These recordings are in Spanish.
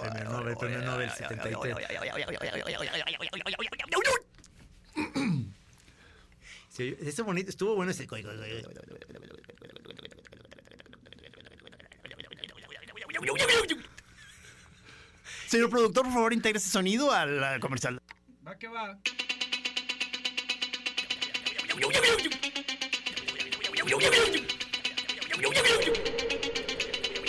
Premio Nobel, premio Nobel 73. Sí, bonito, estuvo bueno ese. Señor productor, por favor, integre ese sonido al al comercial. Va que va.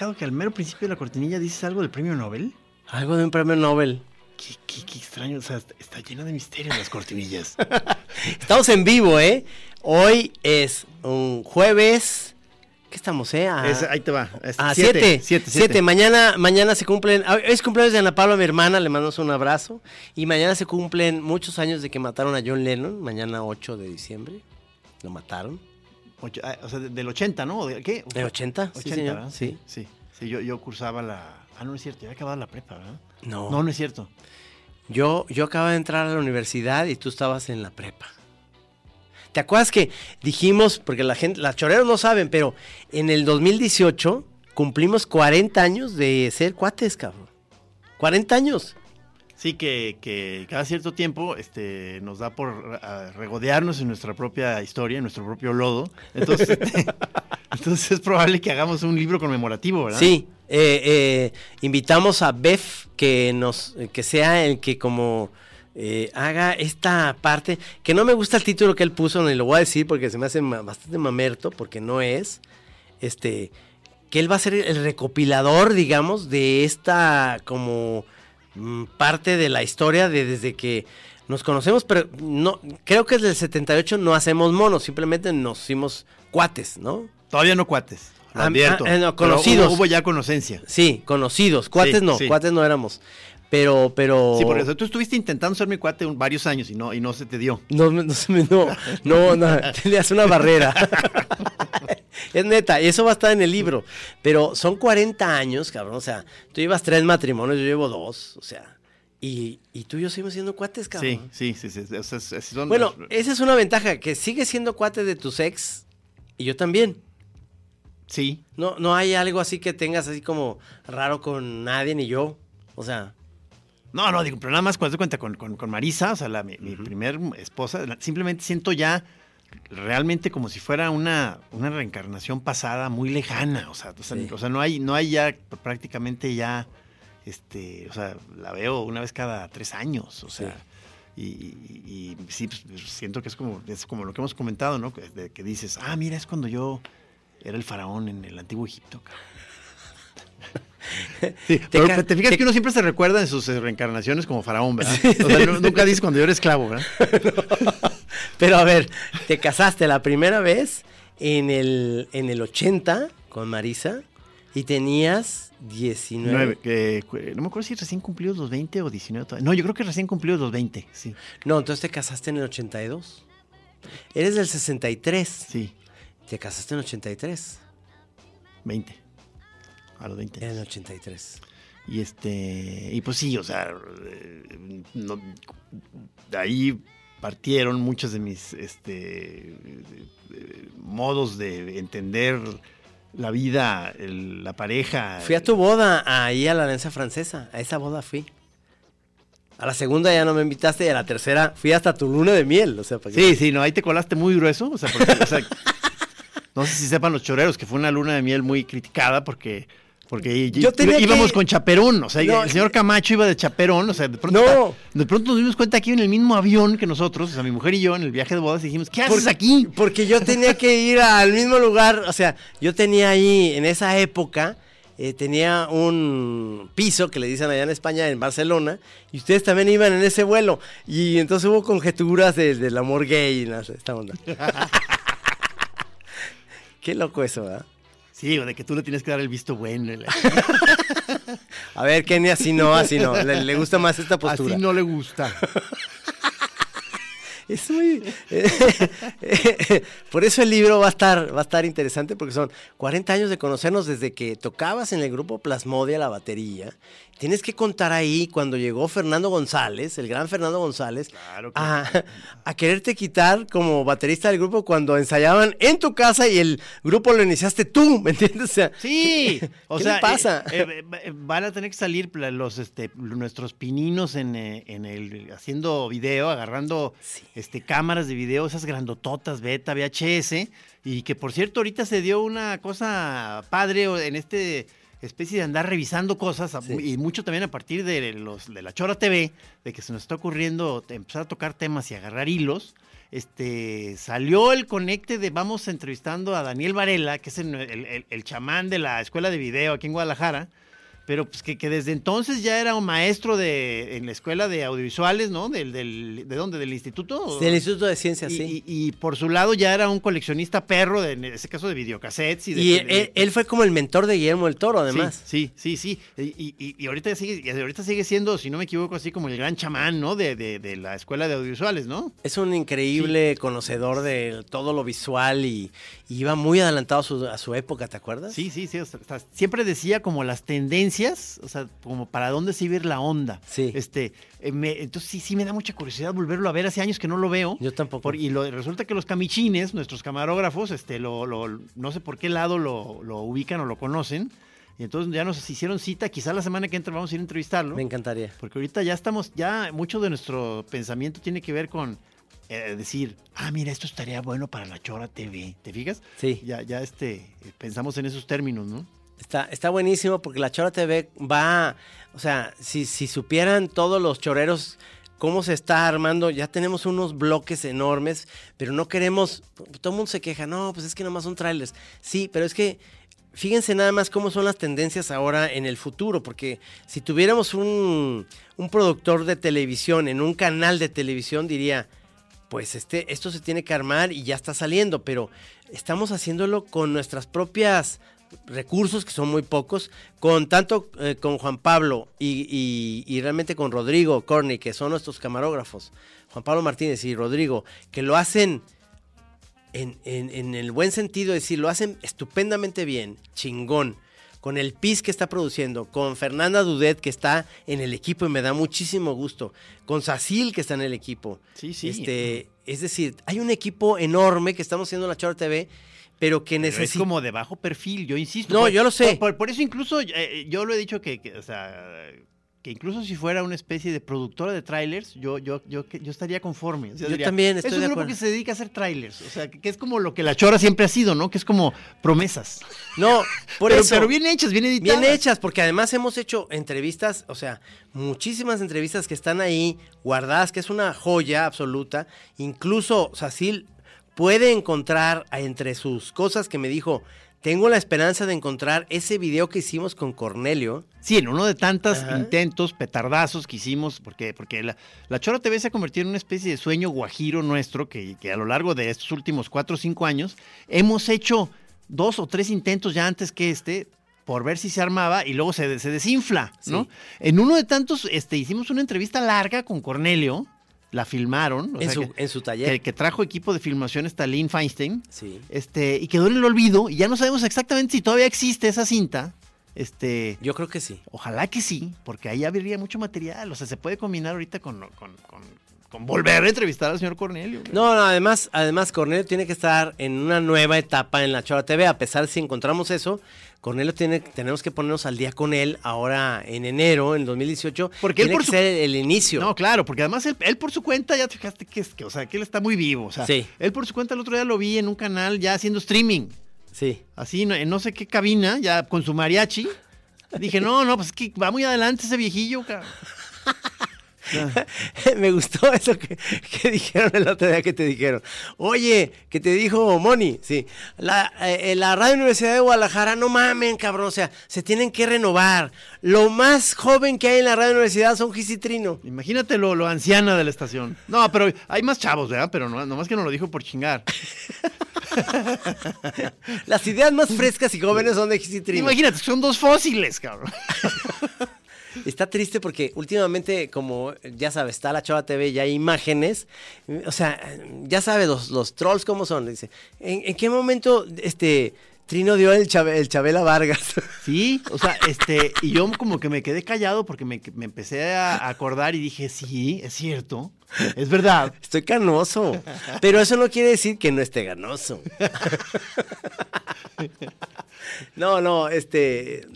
fijado que al mero principio de la cortinilla dices algo del premio Nobel. Algo de un premio Nobel. Qué, qué- qué extraño, o sea, está- llena de misterios las cortinillas. Estamos en vivo, ¿eh? Hoy es un jueves. ¿Qué estamos, eh? A, Es- ahí te va. es a siete, siete, siete, siete. siete. Mañana, mañana se cumplen. ah, Es cumpleaños de Ana Paula, mi hermana. Le mandamos un abrazo. Y mañana se cumplen muchos años de que mataron a John Lennon. Mañana 8 de diciembre. Lo mataron. Ocho- ah, o sea, de- del 80, ¿no? ¿O de ¿Qué? ¿De 80? Sí, 80, señor. ¿verdad? Sí. Sí, sí, yo, yo cursaba la... Ah, no es cierto, ya había acabado la prepa, ¿verdad? No. No, no es cierto. Yo, yo acababa de entrar a la universidad y tú estabas en la prepa. ¿Te acuerdas que dijimos, porque la gente, las choreros no saben, pero en el 2018 cumplimos 40 años de ser cuates, cabrón? 40 años. Sí, que, que cada cierto tiempo este, nos da por regodearnos en nuestra propia historia, en nuestro propio lodo. Entonces, este, entonces es probable que hagamos un libro conmemorativo, ¿verdad? Sí, eh, eh, invitamos a Bef que nos, que sea el que como eh, haga esta parte, que no me gusta el título que él puso, ni lo voy a decir porque se me hace bastante mamerto, porque no es, este, que él va a ser el recopilador, digamos, de esta como parte de la historia de desde que nos conocemos, pero no, creo que desde el 78 no hacemos monos, simplemente nos hicimos cuates, ¿no? Todavía no cuates. Lo Ah, advierto. ah, eh, no, conocidos. Hubo, hubo ya conocencia. Sí, conocidos. Cuates Sí, no, sí. cuates no éramos. Pero, pero. Sí, por eso tú estuviste intentando ser mi cuate un- varios años y no, y no se te dio. No, no, me- no, no, no, tenías una barrera. es neta, y eso va a estar en el libro. Pero son 40 años, cabrón. O sea, tú llevas tres matrimonios, yo llevo dos. O sea, y, y tú y yo seguimos siendo cuates, cabrón. Sí, sí, sí. sí, o sea, son- Bueno, esa es una ventaja, que sigues siendo cuate de tus ex y yo también. sí. No, no hay algo así que tengas así como raro con nadie ni yo. O sea, No, no, digo, pero nada más cuando te cuenta con, con- con Marisa, o sea, la- mi, mi primer esposa, simplemente siento ya realmente como si fuera una, una reencarnación pasada muy lejana, o sea, o sea, Sí. o sea, no hay, no hay ya prácticamente ya, este, o sea, la veo una vez cada tres años, o sea, y, y- y sí, pues, siento que es como, es como lo que hemos comentado, ¿no? Que, dices, ah, mira, es cuando yo era el faraón en el antiguo Egipto, cabrón. Sí, pero te fijas te- que uno siempre se recuerda en sus reencarnaciones como faraón, ¿verdad? O sea, nu- nunca dices cuando yo era esclavo, ¿verdad? Pero a ver, te casaste la primera vez en el, en el 80 con Marisa y tenías 19. Nueve, que, cu- no me acuerdo si recién cumplidos los 20 o 19. todavía. No, yo creo que recién cumplidos los 20, sí. No, entonces te casaste en el 82. Eres del 63. Sí, Te casaste en el 83. 20. A los 20. En el 83. Y este, y pues sí, o sea, eh, no- ahí partieron muchos de mis este, modos de entender la vida, el- la pareja. Fui a tu boda ahí a la Alianza Francesa. A esa boda fui. A la segunda ya no me invitaste y a la tercera fui hasta tu luna de miel. O sea, para que- Sí, sí, no, ahí te colaste muy grueso. O sea, porque, o sea, no sé si sepan los choreros que fue una luna de miel muy criticada porque. Porque Yo íbamos que- con chaperón, o sea, No, el señor Camacho iba de chaperón, o sea, de pronto, No. de pronto nos dimos cuenta aquí en el mismo avión que nosotros, o sea, mi mujer y yo en el viaje de bodas dijimos, ¿qué haces aquí? Porque yo tenía que ir al mismo lugar, o sea, yo tenía ahí, en esa época, eh, tenía un piso que le dicen allá en España, en Barcelona, y ustedes también iban en ese vuelo. Y entonces hubo conjeturas de- del amor gay y no sé, esta onda. Qué loco eso, ¿verdad? Sí, o de que tú le tienes que dar el visto bueno. la- A ver, Kenny, así no, así no. Le, le gusta más esta postura. Así no le gusta. Es muy. por eso el libro va a estar, va a estar interesante, porque son 40 años de conocernos desde que tocabas en el grupo Plasmodia la batería. Tienes que contar ahí cuando llegó Fernando González, el gran Fernando González, Claro que a, a quererte quitar como baterista del grupo cuando ensayaban en tu casa y el grupo lo iniciaste tú, ¿me entiendes? O sea, Sí, o ¿Qué sea, le pasa? eh, eh, eh, van a tener que salir los, este, nuestros pininos en, eh, en el haciendo video, agarrando este, cámaras de video, esas grandototas, beta, VHS, y que por cierto ahorita se dio una cosa padre en este especie de andar revisando cosas Sí. y mucho también a partir de los de la Chora TV, de que se nos está ocurriendo empezar a tocar temas y agarrar hilos. Este salió el conecte de vamos entrevistando a Daniel Varela, que es el, el- el- el chamán de la escuela de video aquí en Guadalajara, pero pues que, que desde entonces ya era un maestro de en la escuela de audiovisuales, ¿no? Del, del- ¿De dónde? ¿Del instituto? del Instituto de Ciencias, y, sí. y- y por su lado ya era un coleccionista perro, de, en ese caso de videocassettes. Y, de- Y de- él, él fue como el mentor de Guillermo el Toro, además. Sí, sí, sí, sí. Y, ahorita sigue, y ahorita sigue siendo, si no me equivoco, así como el gran chamán, ¿no? De, de- de la escuela de audiovisuales, ¿no? Es un increíble conocedor de todo lo visual y, iba muy adelantado a su, a su época, ¿te acuerdas? Sí, sí, sí. sea, siempre decía como las tendencias, o sea, como para dónde se iba a ir la onda. Sí. Este, eh, me- entonces sí, sí me da mucha curiosidad volverlo a ver. Hace años que no lo veo. Yo tampoco. Por- y lo- resulta que los camichines, nuestros camarógrafos, este, lo, lo- no sé por qué lado lo, lo ubican o lo conocen. Y entonces ya nos hicieron cita. Quizá la semana que entra vamos a ir a entrevistarlo. Me encantaría. Porque ahorita ya estamos, ya mucho de nuestro pensamiento tiene que ver con eh, decir, ah, mira, esto estaría bueno para la Chora TV. ¿Te fijas? Sí. Ya, ya este, pensamos en esos términos, ¿no? Está, está buenísimo porque la Chora TV va, o sea, si, si supieran todos los choreros cómo se está armando, ya tenemos unos bloques enormes, pero no queremos, todo el mundo se queja, no, pues es que nomás son trailers. Sí, pero es que fíjense nada más cómo son las tendencias ahora en el futuro, porque si tuviéramos un, un productor de televisión en un canal de televisión diría, pues este, esto se tiene que armar y ya está saliendo, pero estamos haciéndolo con nuestras propias recursos, que son muy pocos, con tanto eh, con Juan Pablo y, y- y realmente con Rodrigo Corney, que son nuestros camarógrafos, Juan Pablo Martínez y Rodrigo, que lo hacen en, en- en el buen sentido, es decir, lo hacen estupendamente bien, chingón. Con el PIS que está produciendo, con Fernanda Dudet que está en el equipo y me da muchísimo gusto, con Sacil que está en el equipo. Sí, sí. Este, es decir, hay un equipo enorme que estamos haciendo en la Chora TV, pero que Pero es necesita. como de bajo perfil, yo insisto. No, Por- yo lo sé. Por, eso incluso eh, yo lo he dicho que, que, o sea, que incluso si fuera una especie de productora de trailers, yo, yo, yo, yo estaría conforme. O sea, Yo también estoy Es un de grupo acuerdo". que se dedica a hacer trailers, o sea, que, que es como lo que la chora siempre ha sido, ¿no? Que es como promesas. No, por pero, eso. pero bien hechas, bien editadas. Bien hechas, porque además hemos hecho entrevistas, o sea, muchísimas entrevistas que están ahí guardadas, que es una joya absoluta. Incluso Sacil puede encontrar entre sus cosas que me dijo, tengo la esperanza de encontrar ese video que hicimos con Cornelio. Sí, en uno de tantos Ajá. intentos, petardazos que hicimos, porque, porque la, la Chora TV se ha convertido en una especie de sueño guajiro nuestro, que, que a lo largo de estos últimos cuatro o cinco años hemos hecho dos o tres intentos ya antes que este, por ver si se armaba, y luego se, se desinfla, ¿no? Sí. En uno de tantos, este, hicimos una entrevista larga con Cornelio, la filmaron, o En sea, su- que- en su taller. Que, que trajo equipo de filmación Stalin Feinstein, Sí. este, y quedó en el olvido, y ya no sabemos exactamente si todavía existe esa cinta. Este, Yo creo que sí. Ojalá que sí, porque ahí habría mucho material. O sea, se puede combinar ahorita con, con- con- con volver a entrevistar al señor Cornelio. güey. No, no, además, además Cornelio tiene que estar en una nueva etapa en la Chora TV, a pesar de si encontramos eso, Cornelio tiene, tenemos que ponernos al día con él ahora en enero, en 2018, Porque él tiene por que su- ser el inicio. No, claro, porque además él, él por su cuenta, ya te fijaste que, es, que, o sea, que él está muy vivo. O sea, Sí. él por su cuenta el otro día lo vi en un canal ya haciendo streaming. Sí. Así, no- en no sé qué cabina, ya con su mariachi. Dije, no, no, pues es que va muy adelante ese viejillo, cabrón. Me gustó eso que, que dijeron el otro día que te dijeron. Oye, que te dijo Moni, sí. La, eh, la Radio Universidad de Guadalajara, no mamen, cabrón. O sea, se tienen que renovar. Lo más joven que hay en la Radio Universidad son Gis y Trino. Imagínate lo, lo anciana de la estación. No, pero hay más chavos, ¿verdad? Pero no, nomás que no lo dijo por chingar. Las ideas más frescas y jóvenes son de Gis y Trino. Imagínate, son dos fósiles, cabrón. Está triste porque últimamente, como ya sabes, está la Chava TV, ya hay imágenes. O sea, ya sabes los, los trolls cómo son. Dice, ¿en, en qué momento este Trino dio el, el Chabela Vargas? Sí, o sea, este, y yo como que me quedé callado porque me, me empecé a acordar y dije, sí, es cierto, es verdad. Estoy canoso. Pero eso no quiere decir que no esté ganoso. No, no, este.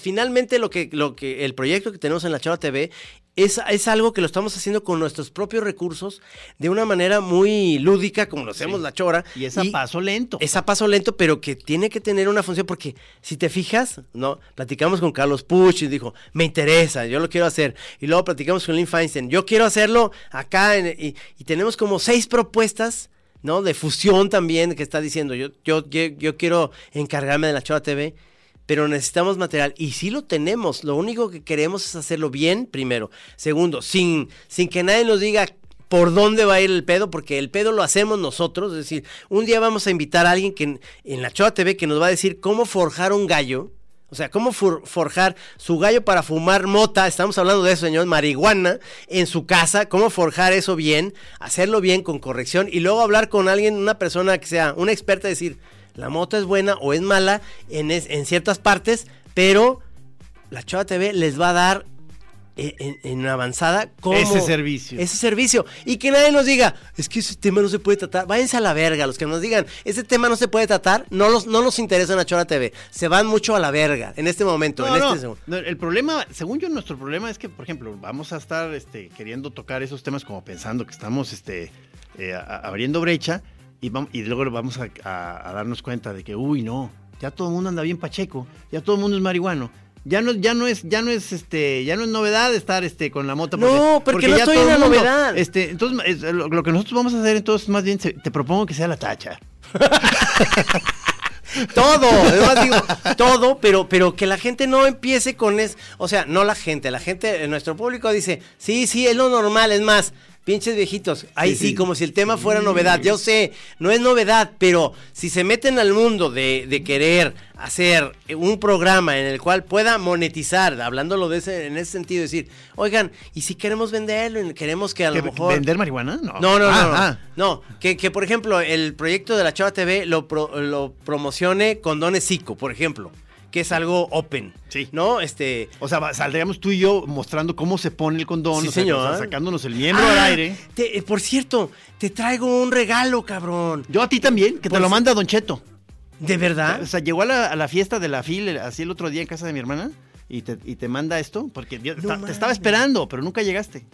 Finalmente lo que, lo que el proyecto que tenemos en la Chava TV es, es algo que lo estamos haciendo con nuestros propios recursos de una manera muy lúdica, como lo hacemos la Chora. Y es a paso lento. Es a paso lento, pero que tiene que tener una función, porque si te fijas, ¿no? Platicamos con Carlos Puch y dijo, me interesa, yo lo quiero hacer. Y luego platicamos con Lynn Feinstein, yo quiero hacerlo acá. en- y, y tenemos como seis propuestas, ¿no? De fusión también, que está diciendo, yo, yo, yo, yo quiero encargarme de la Chora TV. Pero necesitamos material y sí lo tenemos. Lo único que queremos es hacerlo bien, primero. Segundo, sin, sin que nadie nos diga por dónde va a ir el pedo, porque el pedo lo hacemos nosotros. Es decir, un día vamos a invitar a alguien que en, la Choa TV que nos va a decir cómo forjar un gallo. O sea, cómo for- forjar su gallo para fumar mota, estamos hablando de eso, señor, marihuana, en su casa, cómo forjar eso bien, hacerlo bien con corrección y luego hablar con alguien, una persona que sea una experta, decir, la mota es buena o es mala en, es- en ciertas partes, pero la Chava TV les va a dar en, en- en avanzada Ese servicio. Ese servicio. Y que nadie nos diga, es que ese tema no se puede tratar. Váyanse a la verga, los que nos digan, ese tema no se puede tratar, no, los, no nos interesa en la Chora TV. Se van mucho a la verga en este momento. No, en no, este segundo. no, el problema, según yo, nuestro problema es que, por ejemplo, vamos a estar este, queriendo tocar esos temas como pensando que estamos este, eh, abriendo brecha y, vam- y luego vamos a, a- a darnos cuenta de que, uy, no, ya todo el mundo anda bien pacheco, ya todo el mundo es marihuano. Ya no, ya no es, ya no es, este, ya no es novedad estar, este, con la moto. No, porque no ya estoy en la mundo, novedad. Este, entonces, es- lo, lo que nosotros vamos a hacer, entonces, más bien, te propongo que sea la tacha. Todo, además digo, todo, pero, pero que la gente no empiece con es, o sea, no la gente, la gente, eh, nuestro público dice, sí, sí, es lo normal, es más, pinches viejitos, ahí sí, Sí, sí. como si el tema fuera novedad, yo sé, no es novedad, pero si se meten al mundo de, de querer hacer un programa en el cual pueda monetizar, hablándolo de ese, en ese sentido, decir, oigan, y si queremos venderlo, queremos que a ¿Que- lo mejor... ¿Vender marihuana? No. No, no, Ah, no. no. ah. No, que, que, por ejemplo el proyecto de la Chava TV lo, pro- lo promocione Condones Zico, por ejemplo, que es algo open. Sí. ¿No? Este. O sea, saldríamos tú y yo mostrando cómo se pone el condón, Sí, o sea, señor. o sea, sacándonos el miembro Ah, al aire. te- eh, por cierto, te traigo un regalo, cabrón. Yo a ti también, que te lo manda Don Cheto. ¿De verdad? O sea, llegó a la, a la fiesta de la FIL así el otro día en casa de mi hermana y te, y te manda esto, porque te estaba esperando, pero nunca llegaste.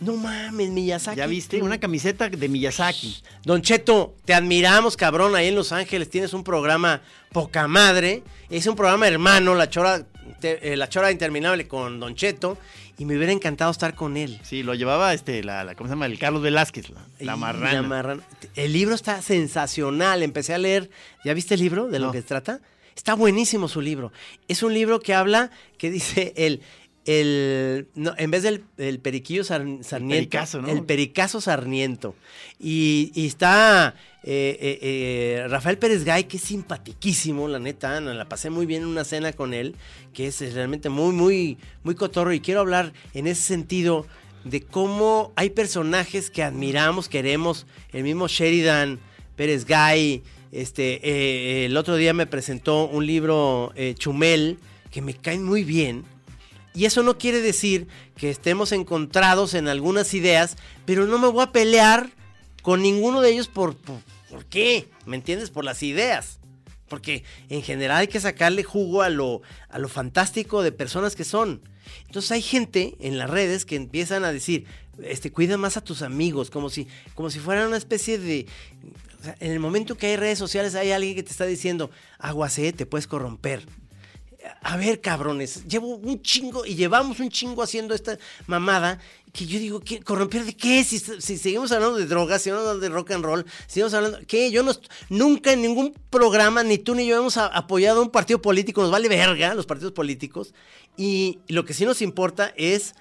No mames, Miyazaki. ya viste, una camiseta de Miyazaki. Don Cheto, te admiramos, cabrón, ahí en Los Ángeles tienes un programa poca madre, es un programa hermano, La Chora, te- eh, la Chora Interminable con Don Cheto, y me hubiera encantado estar con él. Sí, lo llevaba este, la, la- ¿cómo se llama? El Carlos Velázquez, la, marrana. la marrana. El libro está sensacional. Empecé a leer. ¿Ya viste el libro de lo que trata? Está buenísimo su libro. Es un libro que habla, que dice el. El, no, en vez del el periquillo sar- sarniento, pericazo, ¿no? el pericazo sarniento. Y, y está eh, eh, eh, Rafael Pérez Gay, que es simpatiquísimo, la neta, no, la pasé muy bien en una cena con él, que es realmente muy, muy, muy cotorro. Y quiero hablar en ese sentido de cómo hay personajes que admiramos, queremos, el mismo Sheridan Pérez Gay, este, el otro día me presentó un libro Chumel, que me caen muy bien, Y eso no quiere decir que estemos encontrados en algunas ideas, pero no me voy a pelear con ninguno de ellos por, por, ¿por qué? ¿Me entiendes? Por las ideas. Porque en general hay que sacarle jugo a lo, a lo fantástico de personas que son. Entonces hay gente en las redes que empiezan a decir, este, cuida más a tus amigos, como si, como si fueran una especie de... en el momento que hay redes sociales hay alguien que te está diciendo, aguacé, te puedes corromper. A ver, cabrones, llevo un chingo y llevamos un chingo haciendo esta mamada que yo digo, ¿qué, ¿corromper de qué? Si, si seguimos hablando de drogas, si hablando de rock and roll, seguimos hablando... ¿Qué? Yo no... Nunca en ningún programa, ni tú ni yo hemos a- apoyado a un partido político, nos vale verga los partidos políticos. Y lo que sí nos importa es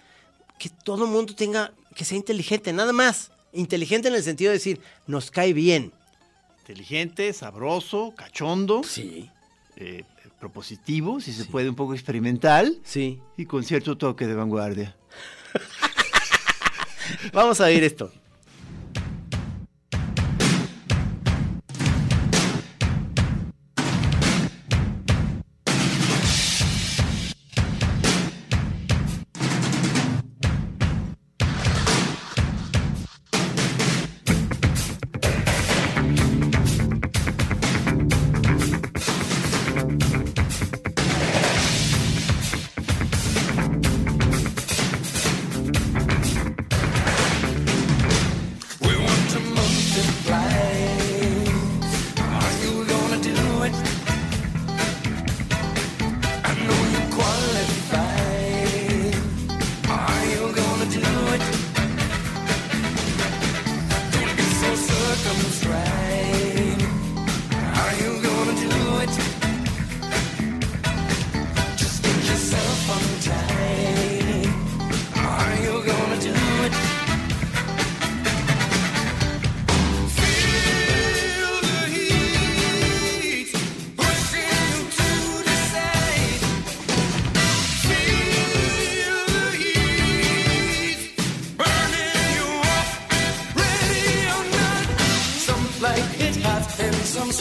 que todo el mundo tenga, que sea inteligente, nada más. Inteligente en el sentido de decir, nos cae bien. Inteligente, sabroso, cachondo, Sí. eh, propositivo, si se puede, un poco experimental Sí. y con cierto toque de vanguardia. Vamos a ver esto.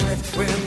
And some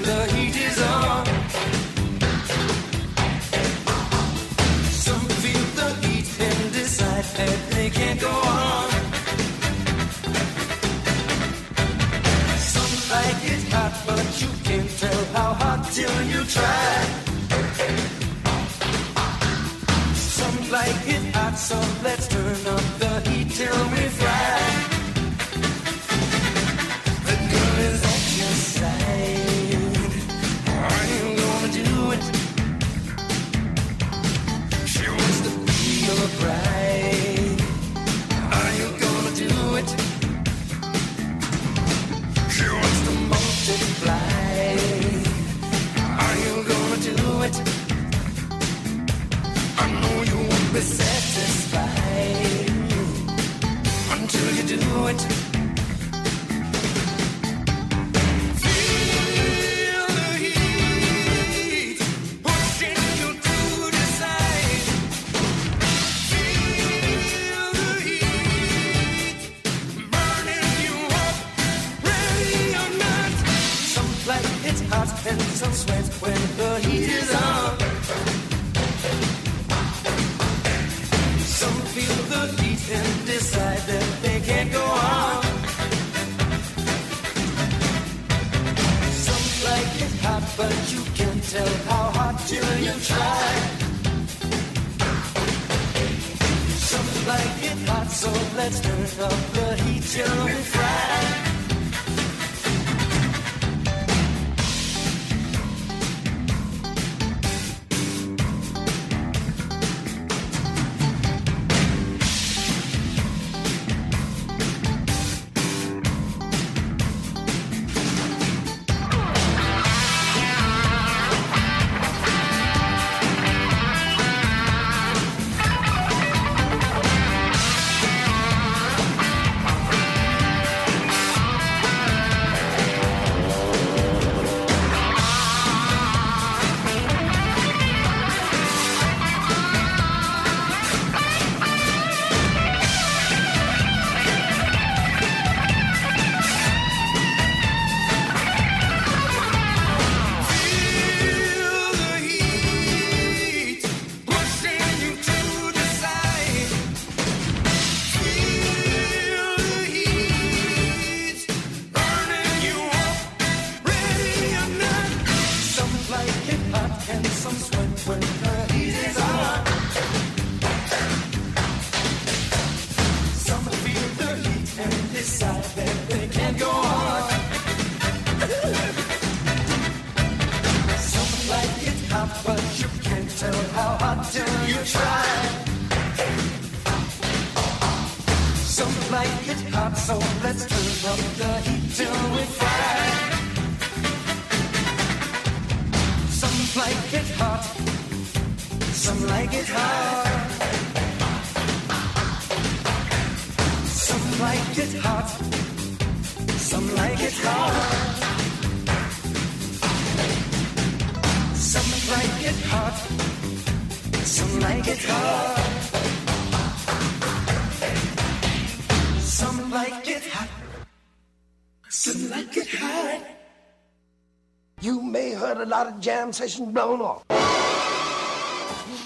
heard a lot of jam sessions blown off. You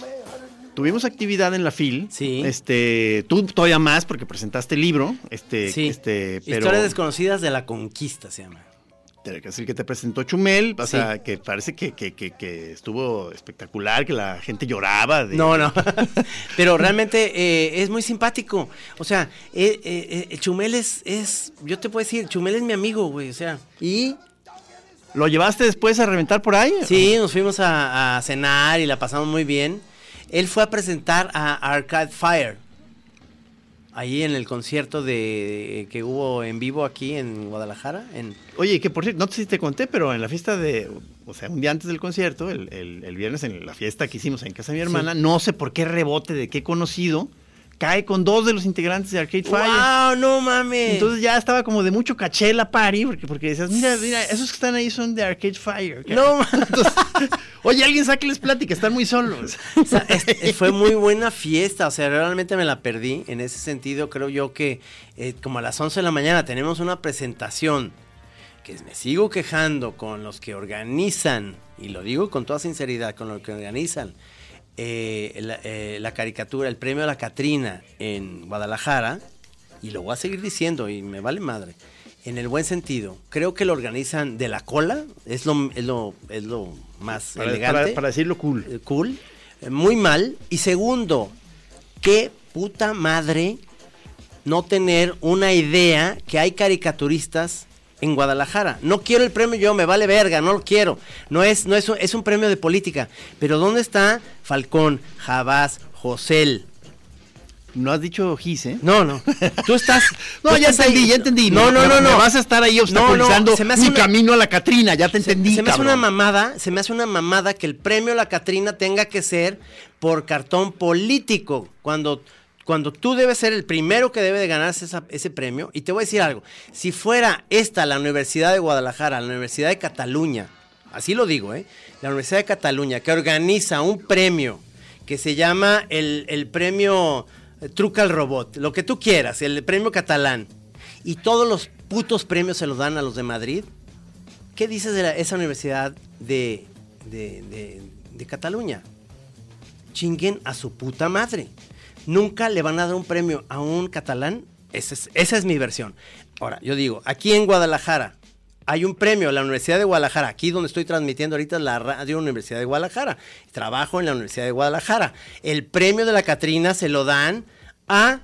may heard a Tuvimos actividad en la FIL. Sí. Este, tú todavía más porque presentaste el libro. Este, Sí. este, pero Historias desconocidas de la conquista se llama. que es el que te presentó Chumel, o Sí. sea, que parece que, que- que- que estuvo espectacular, que la gente lloraba. de- No, no. Pero realmente eh, es muy simpático. O sea, eh, eh, Chumel es, es, yo te puedo decir, Chumel es mi amigo, güey. O sea, y ¿Lo llevaste después a reventar por ahí? sí, nos fuimos a, a cenar y la pasamos muy bien. Él fue a presentar a Arcade Fire. Ahí en el concierto de que hubo en vivo aquí en Guadalajara. En, Oye, que por cierto, no sé si te conté, pero en la fiesta de, o sea, un día antes del concierto, el, el- el viernes en la fiesta que hicimos en casa de mi hermana, no sé por qué rebote de qué conocido, cae con dos de los integrantes de Arcade Fire. ¡Wow! ¡No mames! Entonces ya estaba como de mucho caché la party, porque, porque decías, mira, mira, esos que están ahí son de Arcade Fire. No, Entonces, oye, alguien sáqueles plática, están muy solos. O sea, es- fue muy buena fiesta, o sea, realmente me la perdí. En ese sentido, creo yo que eh, como a las 11 de la mañana tenemos una presentación que me sigo quejando con los que organizan, y lo digo con toda sinceridad, con los que organizan eh, la, eh, la caricatura, el premio a la Catrina en Guadalajara, y lo voy a seguir diciendo y me vale madre. En el buen sentido, creo que lo organizan de la cola, es lo, es lo, es lo más Para, elegante para- para decirlo cool. eh, cool, eh, muy mal. Y segundo, qué puta madre no tener una idea que hay caricaturistas en Guadalajara. No quiero el premio yo, me vale verga, no lo quiero. No es, no es, un- es un premio de política. Pero ¿dónde está Falcón, Jabás, Josel? No has dicho Gis, ¿eh? No, no. Tú estás. No, tú ya estás entendí, ahí. ya entendí. No, no, no, me no. vas a estar ahí No, no, obstaculizando se me hace mi una- camino a la Catrina, ya te entendí, se me hace una mamada, se me hace una mamada que el premio a la Catrina tenga que ser por cartón político, cuando, cuando tú debes ser el primero que debe de ganarse ese premio. Y te voy a decir algo, si fuera esta la Universidad de Guadalajara, la Universidad de Cataluña, así lo digo, ¿eh? La Universidad de Cataluña, que organiza un premio que se llama el, el premio eh, Truca al Robot, lo que tú quieras, el premio catalán, y todos los putos premios se los dan a los de Madrid, ¿Qué dices de esa universidad de, de, de- de Cataluña? Chinguen a su puta madre. Nunca le van a dar un premio a un catalán. Esa es, mi versión. Ahora, yo digo, aquí en Guadalajara hay un premio, la Universidad de Guadalajara, aquí donde estoy transmitiendo ahorita la radio Universidad de Guadalajara. Trabajo en la Universidad de Guadalajara. El premio de la Catrina se lo dan a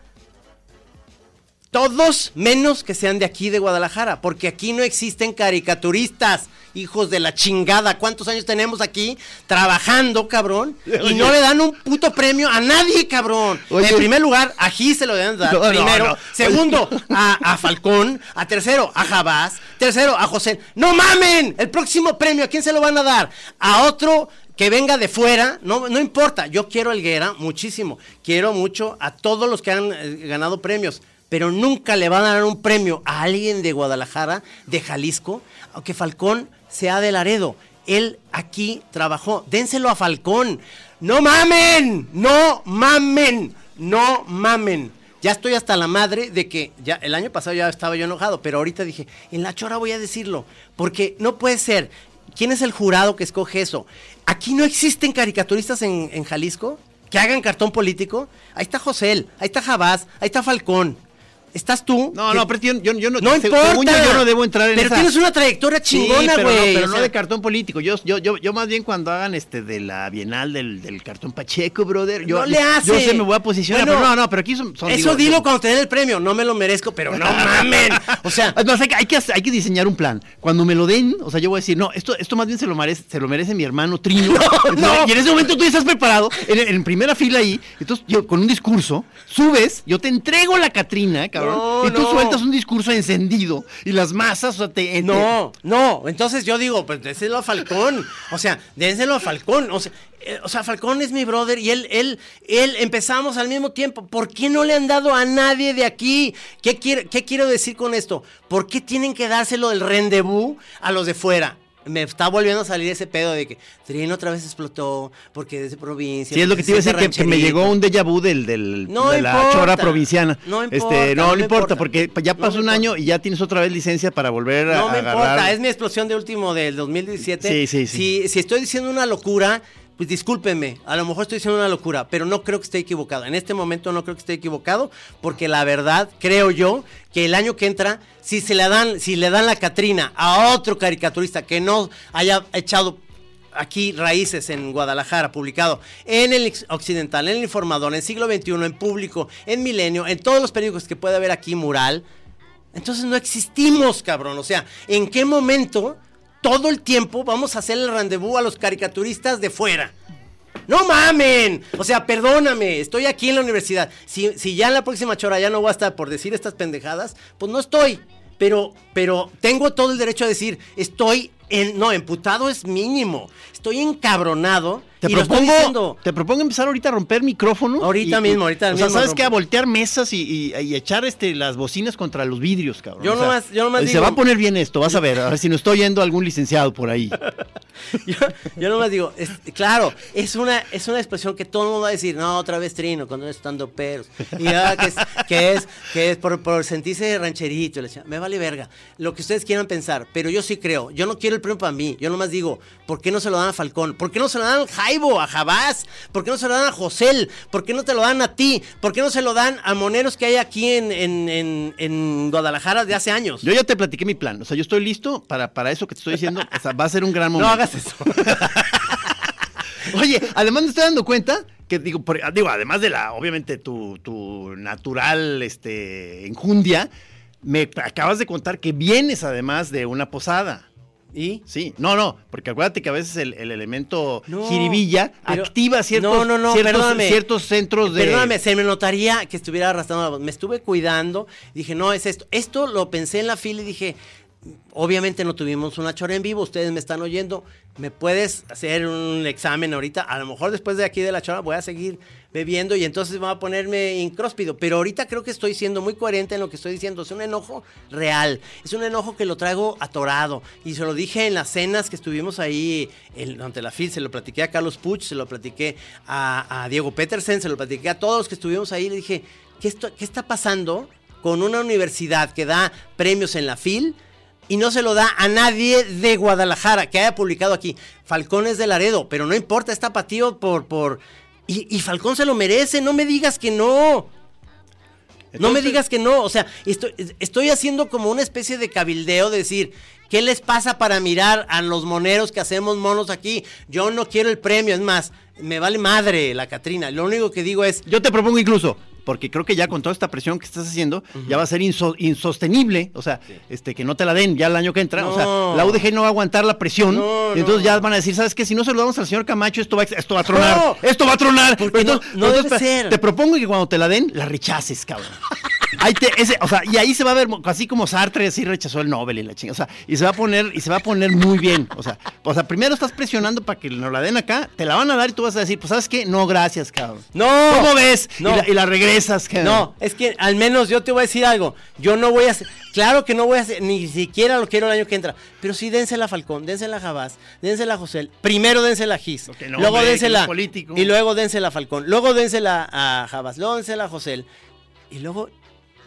todos menos que sean de aquí de Guadalajara, porque aquí no existen caricaturistas, hijos de la chingada. ¿Cuántos años tenemos aquí trabajando, cabrón? Y no le dan un puto premio a nadie, cabrón. Oye. En primer lugar, a Gis se lo deben dar. No, primero. no. Segundo, a, a Falcón. A tercero, a Jabás. Tercero, a José. ¡No mamen! El próximo premio, ¿a quién se lo van a dar? A otro que venga de fuera, no, no importa. Yo quiero a Helguera muchísimo. Quiero mucho a todos los que han eh, ganado premios. Pero nunca le van a dar un premio a alguien de Guadalajara, de Jalisco, aunque Falcón sea de Laredo. Él aquí trabajó. Dénselo a Falcón. No mamen, no mamen, no mamen. Ya estoy hasta la madre de que ya el año pasado ya estaba yo enojado, pero ahorita dije, en la chora voy a decirlo, porque no puede ser. ¿Quién es el jurado que escoge eso? Aquí no existen caricaturistas en, en Jalisco que hagan cartón político. Ahí está José, ahí está Jabás, ahí está Falcón. Estás tú. No, que- no, pero yo, yo, yo no, No importa. según yo, yo no debo entrar en Pero esa- tienes una trayectoria Sí, chingona, pero no- güey. pero o no sea, de cartón político. Yo, yo, yo, yo más bien cuando hagan este de la Bienal del, del cartón Pacheco, brother. Yo, no le hace. Yo sé, me voy a posicionar. Bueno, pero no, no, pero aquí son. son, Eso digo, dilo cuando te den el premio. No me lo merezco, pero no mamen. O sea, Además, hay, que, hay, que, hacer- hay que diseñar un plan. Cuando me lo den, o sea, yo voy a decir, no, esto, esto más bien se lo merece, se lo merece mi hermano Trino. no. Y en ese momento tú ya estás preparado, en, en primera fila ahí, entonces yo con un discurso, subes, yo te entrego la Catrina, cabrón, No, y tú no. sueltas un discurso encendido, y las masas, o sea, te... te- No, no, entonces yo digo, pues dénselo a Falcón. O sea, dénselo a Falcón. O sea, eh, o sea, Falcón es mi brother y él, él, él empezamos al mismo tiempo. ¿Por qué no le han dado a nadie de aquí? ¿Qué, quiere- qué quiero decir con esto? ¿Por qué tienen que dárselo del rendezvous a los de fuera? Me está volviendo a salir ese pedo de que Trino otra vez explotó porque es de provincia. Sí, es lo que te iba a decir, que, que me llegó un déjà vu del, del- No de la chora provinciana. No este, importa, no, no no importa, importa. porque ya pasó un año y ya tienes otra vez licencia para volver a No me agarrar. importa, es mi explosión de último del 2017. Sí, sí, sí. Si, si estoy diciendo una locura, pues discúlpenme, a lo mejor estoy diciendo una locura, pero no creo que esté equivocado. En este momento no creo que esté equivocado, porque la verdad, creo yo, que el año que entra, si se le dan, si le dan la Catrina a otro caricaturista que no haya echado aquí raíces en Guadalajara, publicado en el Occidental, en el Informador, en Siglo XXI, en Público, en Milenio, en todos los periódicos que puede haber aquí mural, entonces no existimos, cabrón. O sea, ¿en qué momento todo el tiempo vamos a hacer el rendezvous a los caricaturistas de fuera? No mamen. O sea, perdóname, estoy aquí en la universidad. Si, si ya en la próxima chora ya no voy a estar por decir estas pendejadas, pues no estoy. Pero, pero tengo todo el derecho a decir, estoy no, emputado es mínimo. Estoy encabronado. Te y propongo, diciendo. te propongo empezar ahorita a romper micrófonos. Ahorita mismo, ahorita O sea, mismo ¿sabes rompo. qué? A voltear mesas y, y- y echar este, las bocinas contra los vidrios, cabrón. Yo O sea, nomás- yo nomás Se digo- va a poner bien esto, vas a ver. A ver si no estoy yendo algún licenciado por ahí. Yo, yo nomás digo, es- claro, es una, es una expresión que todo el mundo va a decir, no, otra vez trino, cuando estando peros. Y ah, que es, que es, que es por, por sentirse rancherito. Me vale verga. Lo que ustedes quieran pensar, pero yo sí creo, yo no quiero el premio para mí. Yo nomás digo, ¿por qué no se lo dan a Falcón? ¿Por qué no se lo dan a Jaibo, a Jabás? ¿Por qué no se lo dan a Josel? ¿Por qué no te lo dan a ti? ¿Por qué no se lo dan a moneros que hay aquí en, en, en, en Guadalajara de hace años? Yo ya te platiqué mi plan. O sea, yo estoy listo para, para eso que te estoy diciendo. O sea, va a ser un gran no momento. hagas eso. Oye, además me estoy dando cuenta que digo, por- digo, además de la, obviamente, tu, tu natural este, enjundia, me acabas de contar que vienes además de una posada. ¿Y? Sí, no, no, porque acuérdate que a veces el, el elemento No, jiribilla pero- activa ciertos, No, no, no, ciertos, ciertos centros de... Perdóname, se me notaría que estuviera arrastrando la voz. Me estuve cuidando. Dije, no, es esto. Esto lo pensé en la fila y dije, obviamente no tuvimos una chora en vivo. Ustedes me están oyendo. ¿Me puedes hacer un examen ahorita? A lo mejor después de aquí de la chora voy a seguir bebiendo y entonces voy a ponerme incróspido. Pero ahorita creo que estoy siendo muy coherente en lo que estoy diciendo. Es un enojo real. Es un enojo que lo traigo atorado. Y se lo dije en las cenas que estuvimos ahí en- ante la FIL. Se lo platiqué a Carlos Puch, se lo platiqué a, Diego Petersen, se lo platiqué a todos los que estuvimos ahí. Le dije, ¿qué, qué está pasando con una universidad que da premios en la FIL? Y no se lo da a nadie de Guadalajara que haya publicado aquí. Falcón es de Laredo, pero no importa, está patío por... por y, y Falcón se lo merece, no me digas que no. no me digas que no, o sea, estoy, estoy haciendo como una especie de cabildeo de decir, ¿qué les pasa para mirar a los moneros que hacemos monos aquí? Yo no quiero el premio, es más, me vale madre la Catrina, lo único que digo es, Yo te propongo incluso, porque creo que ya con toda esta presión que estás haciendo, ya va a ser inso- insostenible, o sea, este que no te la den ya el año que entra, o sea, la UDG no va a aguantar la presión, No, y entonces no. ya van a decir, ¿sabes qué? Si no se lo damos al señor Camacho, esto va, a- esto va a tronar, esto va a tronar. Entonces- no entonces, debe ser. Te propongo que cuando te la den, la rechaces, cabrón. Ahí te, ese, o sea, y ahí se va a ver así como Sartre así rechazó el Nobel y la chinga, o sea, y se va a poner y se va a poner muy bien, o sea, o sea, primero estás presionando para que nos la den acá, te la van a dar y tú vas a decir, pues sabes qué, no gracias, cabrón. no. ¿Cómo ves? No. Y, la, y la regresas, cabrón. No, es que al menos yo te voy a decir algo. Yo no voy a hacer. Claro que no voy a hacer. Ni siquiera lo quiero el año que entra. Pero sí dénsela a Falcón, dénsela a Jabás, dénsela a José. Primero dénsela a Gis. No, luego hombre, dénsela. político. Y luego dénsela a Falcón. Luego dénsela a Jabás. Luego dénsela a José. Y luego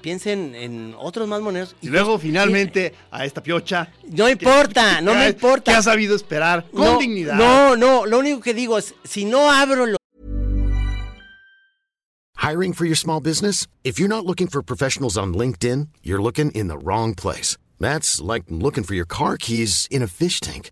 piensen en otros más moneros. Y luego finalmente a esta piocha. No importa, no que- me Que ha sabido esperar con no, dignidad. No, no, lo único que digo es, si no abro los Hiring for your small business? If you're not looking for professionals on LinkedIn, you're looking in the wrong place. That's like looking for your car keys in a fish tank.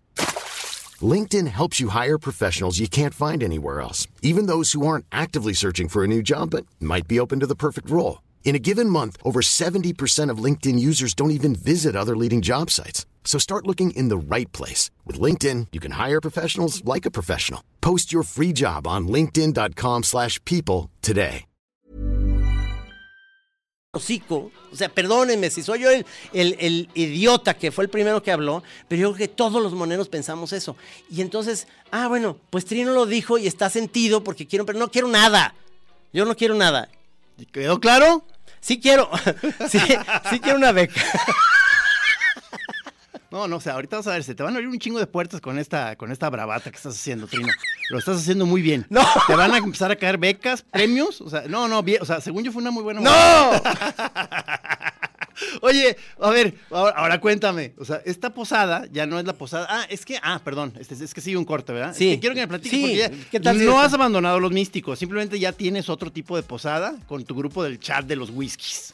LinkedIn helps you hire professionals you can't find anywhere else, even those who aren't actively searching for a new job but might be open to the perfect role. In a given month, over 70% of LinkedIn users don't even visit other leading job sites. So start looking in the right place. With LinkedIn, you can hire professionals like a professional. Post your free job on linkedin.com/people slash people today. hocico. O sea, perdónenme si soy yo el, el- el idiota que fue el primero que habló, pero yo creo que todos los moneros pensamos eso. Y entonces, ah, bueno, pues Trino lo dijo y está sentido porque quiero, pero no quiero nada. Yo no quiero nada. ¿Quedó claro? Sí quiero, sí, sí quiero una beca. No, no, o sea, ahorita vas a ver, se te van a abrir un chingo de puertas con esta, con esta bravata que estás haciendo, Trino. Lo estás haciendo muy bien. No. Te van a empezar a caer becas, premios. O sea, no, no, bien, o sea, según yo fue una muy buena. ¡No! Oye, a ver, ahora, ahora cuéntame. O sea, esta posada ya no es la posada. Ah, es que, ah, perdón, este, es que sigue un corte, ¿verdad? Sí. Es que quiero que me platiques Sí, porque ya ¿qué tal no has abandonado los místicos, simplemente ya tienes otro tipo de posada con tu grupo del chat de los whiskies.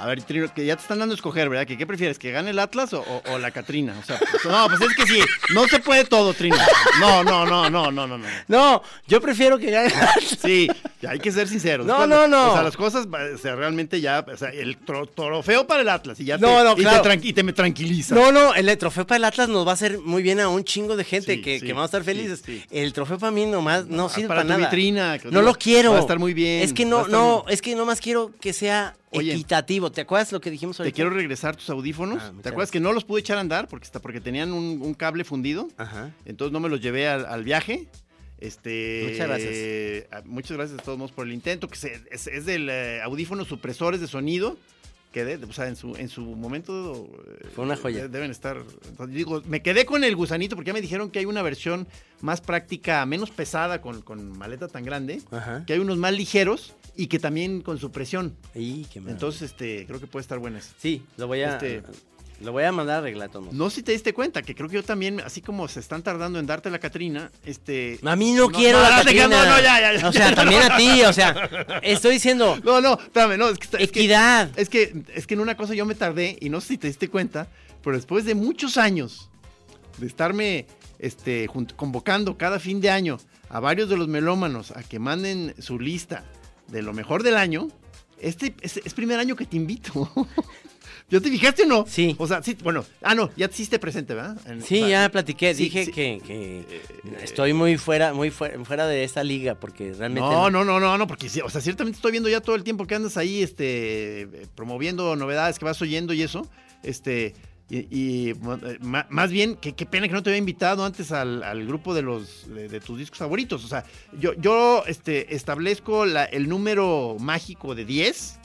A ver, Trino, que ya te están dando a escoger, ¿verdad? ¿Que ¿Qué prefieres? ¿Que gane el Atlas o, o- o la Catrina? O sea, pues, no, pues es que sí, no se puede todo, Trino. No, no, no, no, no, no, no. No, yo prefiero que gane. Sí, ya hay que ser sinceros. No, Cuando- no, no. O sea, las cosas, o sea, realmente ya, o sea, el tro- trofeo para el Atlas y ya te, No, no, y te claro. tranqui- y te me tranquiliza. No, no, el trofeo para el Atlas nos va a hacer muy bien a un chingo de gente Sí, que, sí, que vamos a estar sí, felices. sí. El trofeo para mí nomás no, No, sirve para para, tu nada. vitrina, no lo quiero. va a estar muy bien, Es que no, no, muy- es que nomás quiero que sea Oye. equitativo. ¿Te acuerdas lo que dijimos Te ahorita? quiero regresar tus audífonos. Ah, ¿Te acuerdas que no los pude echar a andar porque, está, porque tenían un, un cable fundido? Ajá. Entonces no me los llevé al, al viaje. Este, Muchas gracias. eh, muchas gracias de todos por el intento. Que se- es, es del eh, audífonos supresores de sonido. O sea, en su, en su momento. eh, Fue una joya. de- Deben estar. entonces, digo, me quedé con el gusanito porque ya me dijeron que hay una versión más práctica, menos pesada, con, con maleta tan grande. Ajá. Que hay unos más ligeros y que también con supresión. Y qué. Entonces, este, creo que puede estar buena esa. sí, lo voy a, este- lo voy a mandar a arreglar todo. No si te diste cuenta, que creo que yo también, así como se están tardando en darte la Catrina, este... A mí no, quiero la no, quedas- Catrina. no, no, ya, ya, ya. O sea, también a ti, o sea, estoy diciendo No, no, espérame, no, es que... está- es que- equidad. Es que, es que en una cosa yo me tardé, y no sé si te diste cuenta, pero después de muchos años de estarme este, convocando cada fin de año a varios de los melómanos a que manden su lista de lo mejor del año, este es, es primer año que te invito. ¿Ya te fijaste o no? Sí. O sea, sí, bueno, ah, no, ya te hiciste presente, ¿verdad? En- Sí, o sea, ya platiqué, sí, dije sí. que, que estoy muy fuera, muy fuera, fuera de esta liga porque realmente No, no, no, no, no, porque sí, o sea, ciertamente estoy viendo ya todo el tiempo que andas ahí, este, eh, promoviendo novedades que vas oyendo y eso, este, y, y, eh, más bien, que qué pena que no te había invitado antes al, al grupo de los, de, de tus discos favoritos, o sea, yo, yo, este, establezco la- el número mágico de 10,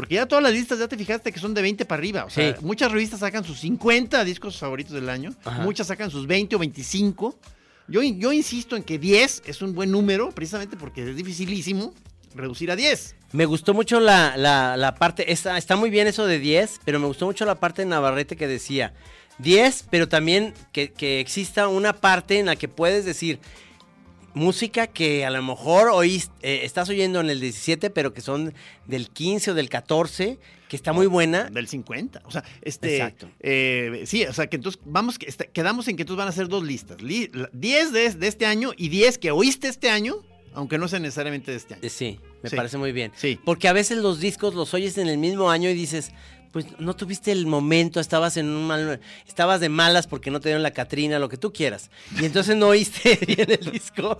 porque ya todas las listas ya te fijaste que son de 20 para arriba, o sea, Sí. muchas revistas sacan sus 50 discos favoritos del año, Ajá. muchas sacan sus 20 o 25, yo, yo insisto en que 10 es un buen número, precisamente porque es dificilísimo reducir a 10. Me gustó mucho la, la- la parte, está, está muy bien eso de 10, pero me gustó mucho la parte de Navarrete que decía 10, pero también que, que exista una parte en la que puedes decir música que a lo mejor oís, eh, estás oyendo en el 17, pero que son del 15 o del 14, que está muy buena. Del 50. O sea, este. Exacto. eh, sí, o sea, que entonces vamos, que este- quedamos en que entonces van a ser dos listas. Li- la- 10 de, de este año y 10 que oíste este año, aunque no sea necesariamente de este año. Sí, me Sí. parece muy bien. Sí. Porque a veces los discos los oyes en el mismo año y dices, pues no tuviste el momento, estabas en un mal, estabas de malas porque no te dieron la Catrina, lo que tú quieras. Y entonces no oíste bien el disco.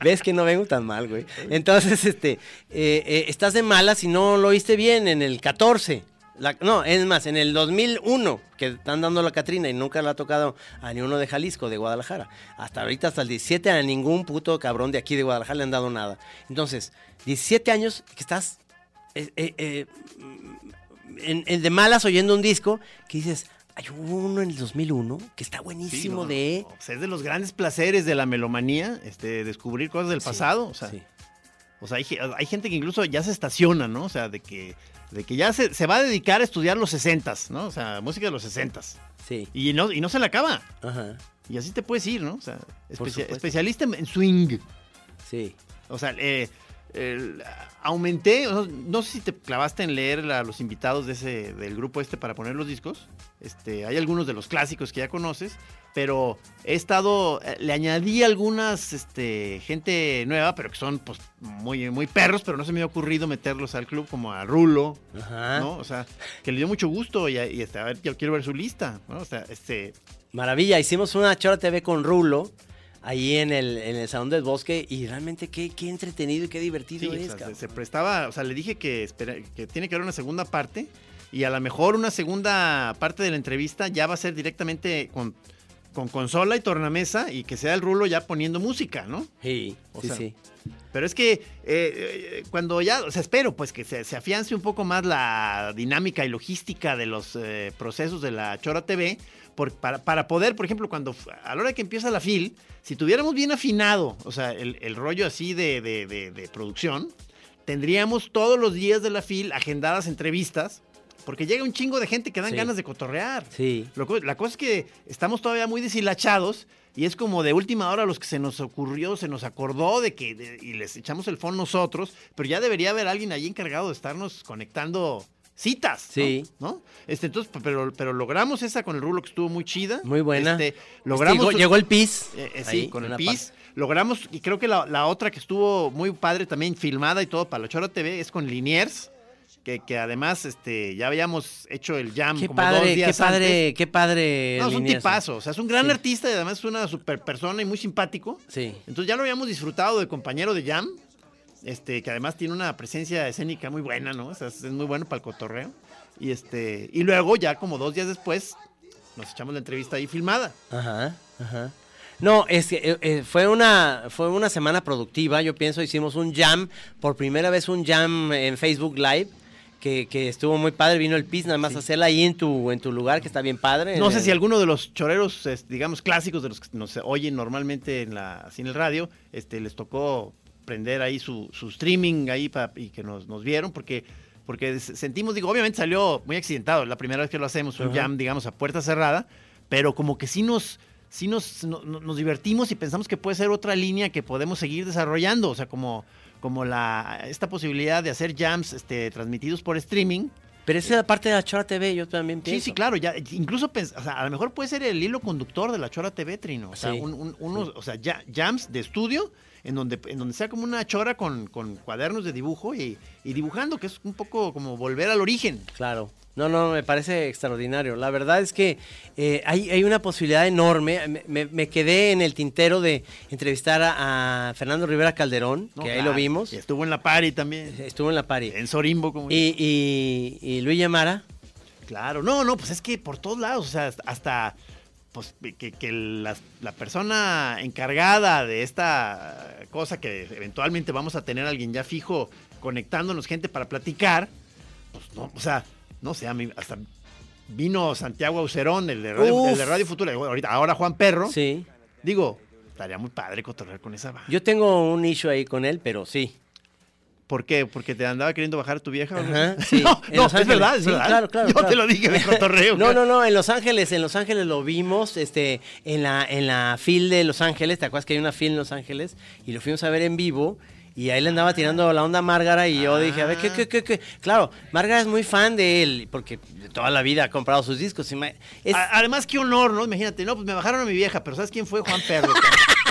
Ves que no vengo tan mal, güey. Entonces, este, eh, eh, estás de malas y no lo oíste bien en el 14. La- no, es más, en el 2001, que están dando la Catrina y nunca la ha tocado a ni uno de Jalisco, de Guadalajara. Hasta ahorita, hasta el 17, a ningún puto cabrón de aquí de Guadalajara le han dado nada. Entonces, 17 años que estás eh, eh, eh, en, en de malas oyendo un disco que dices, Hay uno en el 2001 que está Sí, buenísimo no, de... no, o sea, es de los grandes placeres de la melomanía, este, descubrir cosas del Sí, pasado. O sea, sí. o sea hay, hay gente que incluso ya se estaciona, ¿no? O sea, de que, de que ya se, se va a dedicar a estudiar los 60s, ¿no? O sea, música de los 60s. Sí. Y no, y no se la acaba. Ajá. Y así te puedes ir, ¿no? O sea, especia- especialista en, swing. Sí. O sea, eh, el- aumenté, no sé si te clavaste en leer a los invitados de ese, del grupo este para poner los discos. Este, hay algunos de los clásicos que ya conoces, pero he estado, eh, le añadí algunas, este, gente nueva, pero que son pues muy, muy perros, pero no se me ha ocurrido meterlos al club como a Rulo, Ajá. ¿no? O sea, que le dio mucho gusto y, este, a ver, yo quiero ver su lista, ¿no? O sea, este, Maravilla, hicimos una Chora TV con Rulo ahí en el, en el Salón del Bosque y realmente qué, qué entretenido y qué divertido Sí, o es, sea, se, prestaba, o sea, le dije que, espera- que tiene que haber una segunda parte y a lo mejor una segunda parte de la entrevista ya va a ser directamente con, con consola y tornamesa y que sea el rulo ya poniendo música, ¿no? Sí, O sí, sea, sí. Pero es que eh, eh, cuando ya, o sea, espero pues que se, se afiance un poco más la dinámica y logística de los eh, procesos de la Chora TV, por- para, para poder, por ejemplo, cuando a la hora que empieza la FIL, si tuviéramos bien afinado, o sea, el, el rollo así de, de- de- de producción, tendríamos todos los días de la FIL agendadas entrevistas, porque llega un chingo de gente que dan Sí. ganas de cotorrear. Sí. Lo la cosa es que estamos todavía muy deshilachados y es como de última hora los que se nos ocurrió, se nos acordó de que de- y les echamos el phone nosotros, pero ya debería haber alguien ahí encargado de estarnos conectando citas. Sí. ¿no? Este, entonces, pero, pero logramos esa con el rulo que estuvo muy chida. Muy buena. Este, logramos. Llegó, llegó el PIS. Eh, eh, sí, con el PIS. Logramos, y creo que la, la otra que estuvo muy padre también, filmada y todo para la Chora TV, es con Liniers, que, que además este, ya habíamos hecho el jam Qué como dos padre, qué días padre, antes. qué padre. No, es un tipazo, o sea, es un gran Sí. artista y además es una super persona y muy simpático. Sí. Entonces ya lo habíamos disfrutado de compañero de Jam, este, que además tiene una presencia escénica muy buena, ¿no? O sea, es es muy bueno para el cotorreo. Y este, y luego ya como dos días después nos echamos la entrevista ahí filmada. Ajá, ajá. No, es que eh, eh, fue una fue una semana productiva, yo pienso, hicimos un jam, por primera vez un jam en Facebook Live, que, que estuvo muy padre, vino el PIS nada más a hacerla ahí en tu, en tu lugar, que está bien padre. No sé Eh, si alguno de los choreros, digamos, clásicos de los que nos oyen normalmente en la, así en el radio, este, les tocó prender ahí su, su streaming ahí pa- y que nos, nos vieron, porque, porque sentimos, digo, obviamente salió muy accidentado, la primera vez que lo hacemos, un Ajá. jam, digamos, a puerta cerrada, pero como que sí nos, sí nos, no- no- nos divertimos y pensamos que puede ser otra línea que podemos seguir desarrollando, o sea, como, como la, esta posibilidad de hacer jams este, transmitidos por streaming, Pero esa es la parte de la Chora TV, yo también Sí, pienso. sí, claro, ya, incluso pens- o sea, a lo mejor puede ser el hilo conductor de la Chora TV, Trino. O sea, Sí. un- un- unos, o sea, ya- jams de estudio en donde, en donde sea como una chora con, con cuadernos de dibujo y, y dibujando, que es un poco como volver al origen. Claro. No, no, me parece extraordinario. La verdad es que eh, hay, hay una posibilidad enorme. Me, me- me quedé en el tintero de entrevistar a, a Fernando Rivera Calderón, ¿no? que ahí lo vimos. y estuvo en la pari también. Estuvo en la pari. En Sorimbo, como Y, y, y Luis Yamara. Claro, no, no, pues es que por todos lados, o sea, hasta pues que, que la, la persona encargada de esta cosa que eventualmente vamos a tener alguien ya fijo conectándonos gente para platicar, pues no, o sea, no sé, a mí hasta vino Santiago Aucerón, el de Radio, el de Radio Futura, ahorita, ahora Juan Perro, Sí. digo, estaría muy padre cotorrear con esa banda. Yo tengo un nicho ahí con él, pero sí. ¿Por qué? ¿Porque te andaba queriendo bajar tu vieja? Ajá, sí, No, es verdad, es Sí, verdad. claro, claro, Yo claro. te lo dije de cotorreo. No, no, no, en Los Ángeles, en Los Ángeles lo vimos, este, en la, en la fil de Los Ángeles, ¿te acuerdas que hay una fil en Los Ángeles? Y lo fuimos a ver en vivo. Y ahí le andaba tirando la onda a Márgara y yo dije, a ver, ¿qué, qué, qué, qué? Claro, Márgara es muy fan de él, porque toda la vida ha comprado sus discos. es- A- Además, qué honor, ¿no? Imagínate, no, pues me bajaron a mi vieja, pero ¿sabes quién fue? Juan Perro.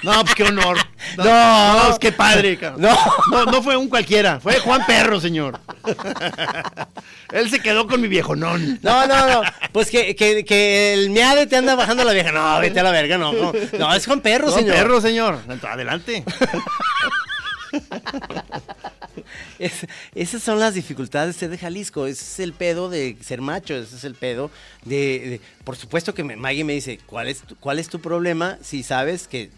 No, pues qué honor. No, No. no, pues qué padre, cabrón. No. no, no fue un cualquiera, fue Juan Perro, señor. Él se quedó con mi viejo, no. No, no, no. Pues que, que, que el miade te anda bajando la vieja. No, vete a la verga, no. No, no es Juan Perro, Juan señor. Perro, señor. Adelante. Es- esas son las dificultades de ser de Jalisco. Ese es el pedo de ser macho. Ese es el pedo de. de- por supuesto que me- Maggie me dice: ¿cuál es, tu, ¿Cuál es tu problema si sabes que,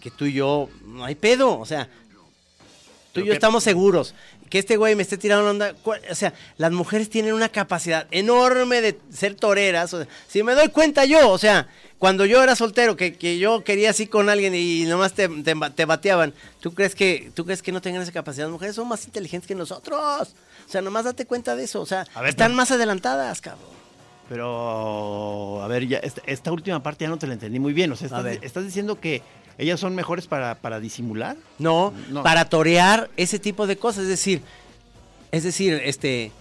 que tú y yo no hay pedo? O sea, tú y yo estamos seguros. que este güey me esté tirando la onda. O sea, las mujeres tienen una capacidad enorme de ser toreras. o sea, si me doy cuenta yo, o sea, cuando yo era soltero, que, que yo quería así con alguien y nomás te, te, te bateaban, ¿tú crees, que, ¿tú crees que no tengan esa capacidad? Las mujeres son más inteligentes que nosotros. O sea, nomás date cuenta de eso. O sea, ver, están pero- más adelantadas, cabrón. Pero, a ver, ya esta, esta última parte ya no te la entendí muy bien. O sea, estás diciendo que ellas son mejores para, para disimular. No, No. para torear ese tipo de cosas. Es decir, es decir, este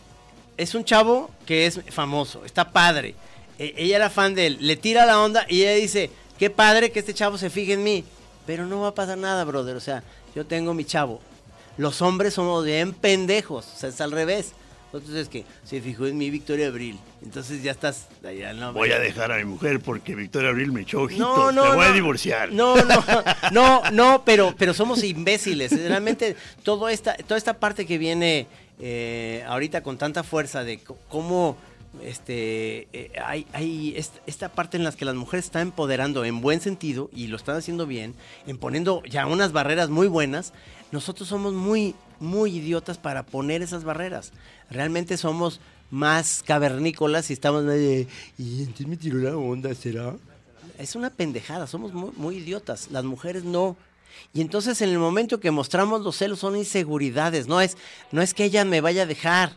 es un chavo que es famoso, está padre. E- ella era fan de él, le tira la onda y ella dice, qué padre que este chavo se fije en mí. Pero no va a pasar nada, brother. O sea, yo tengo mi chavo. Los hombres somos bien pendejos. O sea, es al revés. Entonces es que se fijó en mí Victoria Abril. Entonces ya estás. no- Voy a dejar a mi mujer porque Victoria Abril me echó ojitos. no, no, Me voy no. a divorciar. No, no, no, no, pero, pero somos imbéciles. Realmente todo esta, toda esta parte que viene eh, ahorita con tanta fuerza de cómo este eh, hay, hay est- esta parte en las que las mujeres están empoderando en buen sentido y lo están haciendo bien, en poniendo ya unas barreras muy buenas. Nosotros somos muy, muy idiotas para poner esas barreras. Realmente somos más cavernícolas y estamos de, y entonces me tiró la onda, ¿será? Es una pendejada, somos muy, muy idiotas, las mujeres no. Y entonces en el momento que mostramos los celos son inseguridades, no es, no es que ella me vaya a dejar,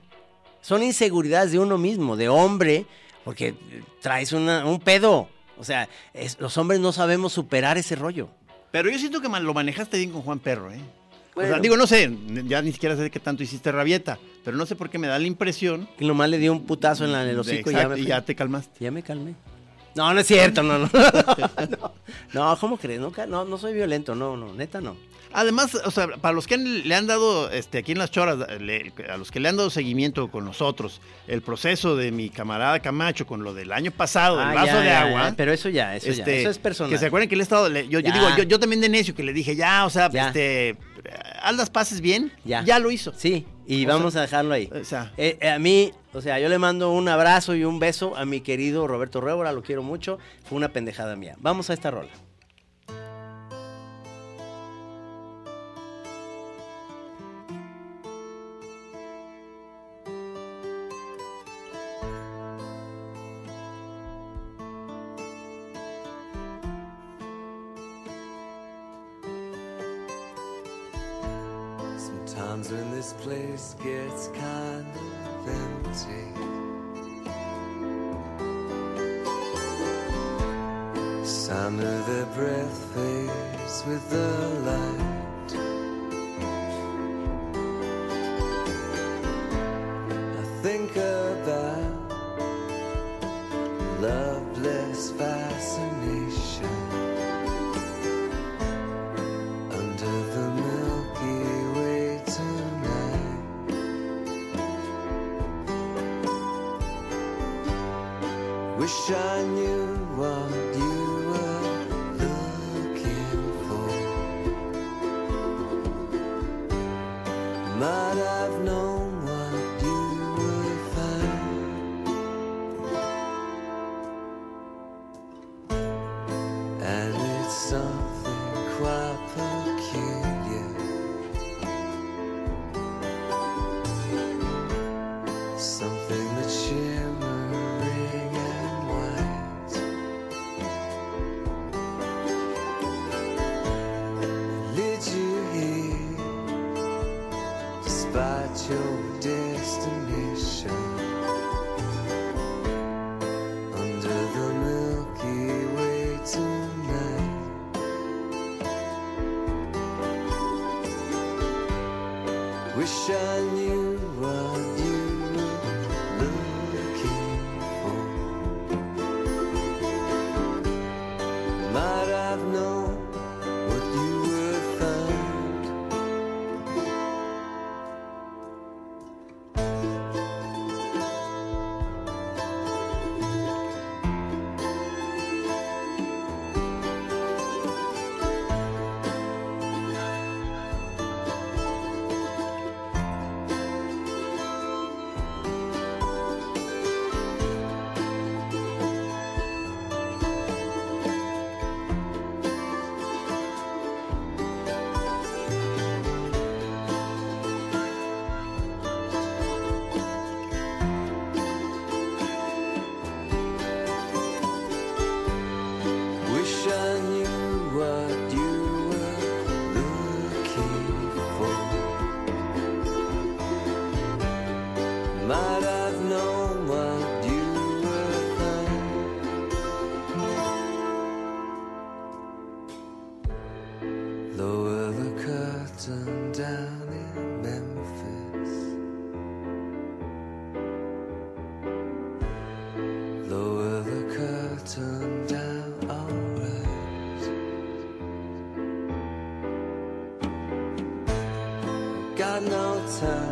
son inseguridades de uno mismo, de hombre, porque traes un pedo. O sea, los hombres no sabemos superar ese rollo. Pero yo siento que lo manejaste bien con Juan Perro, ¿eh? O sea, Bueno. digo, no sé, ya ni siquiera sé qué tanto hiciste rabieta, pero no sé por qué me da la impresión. Y nomás le dio un putazo en, la, en el hocico y ya me y ya te calmaste. Ya me calmé. No, no es cierto, no, no. No, no, ¿cómo crees? No, ca- no, no soy violento, no, no, neta no. Además, o sea, para los que han- le han dado, este, aquí en las choras, le- a los que le han dado seguimiento con nosotros, el proceso de mi camarada Camacho con lo del año pasado, del Ah, vaso ya, de agua. ya, pero eso ya, eso ya, este, eso es personal. Que se acuerdan que le he estado, le- yo, digo, yo, yo también de necio que le dije, ya, o sea, este, haz las pases bien, Ya. ya, lo hizo. Sí, y O vamos sea, a dejarlo ahí. o sea. Eh, eh, a mí, o sea, yo le mando un abrazo y un beso a mi querido Roberto Révora, lo quiero mucho. Fue una pendejada mía. Vamos a esta rola. your destiny. Time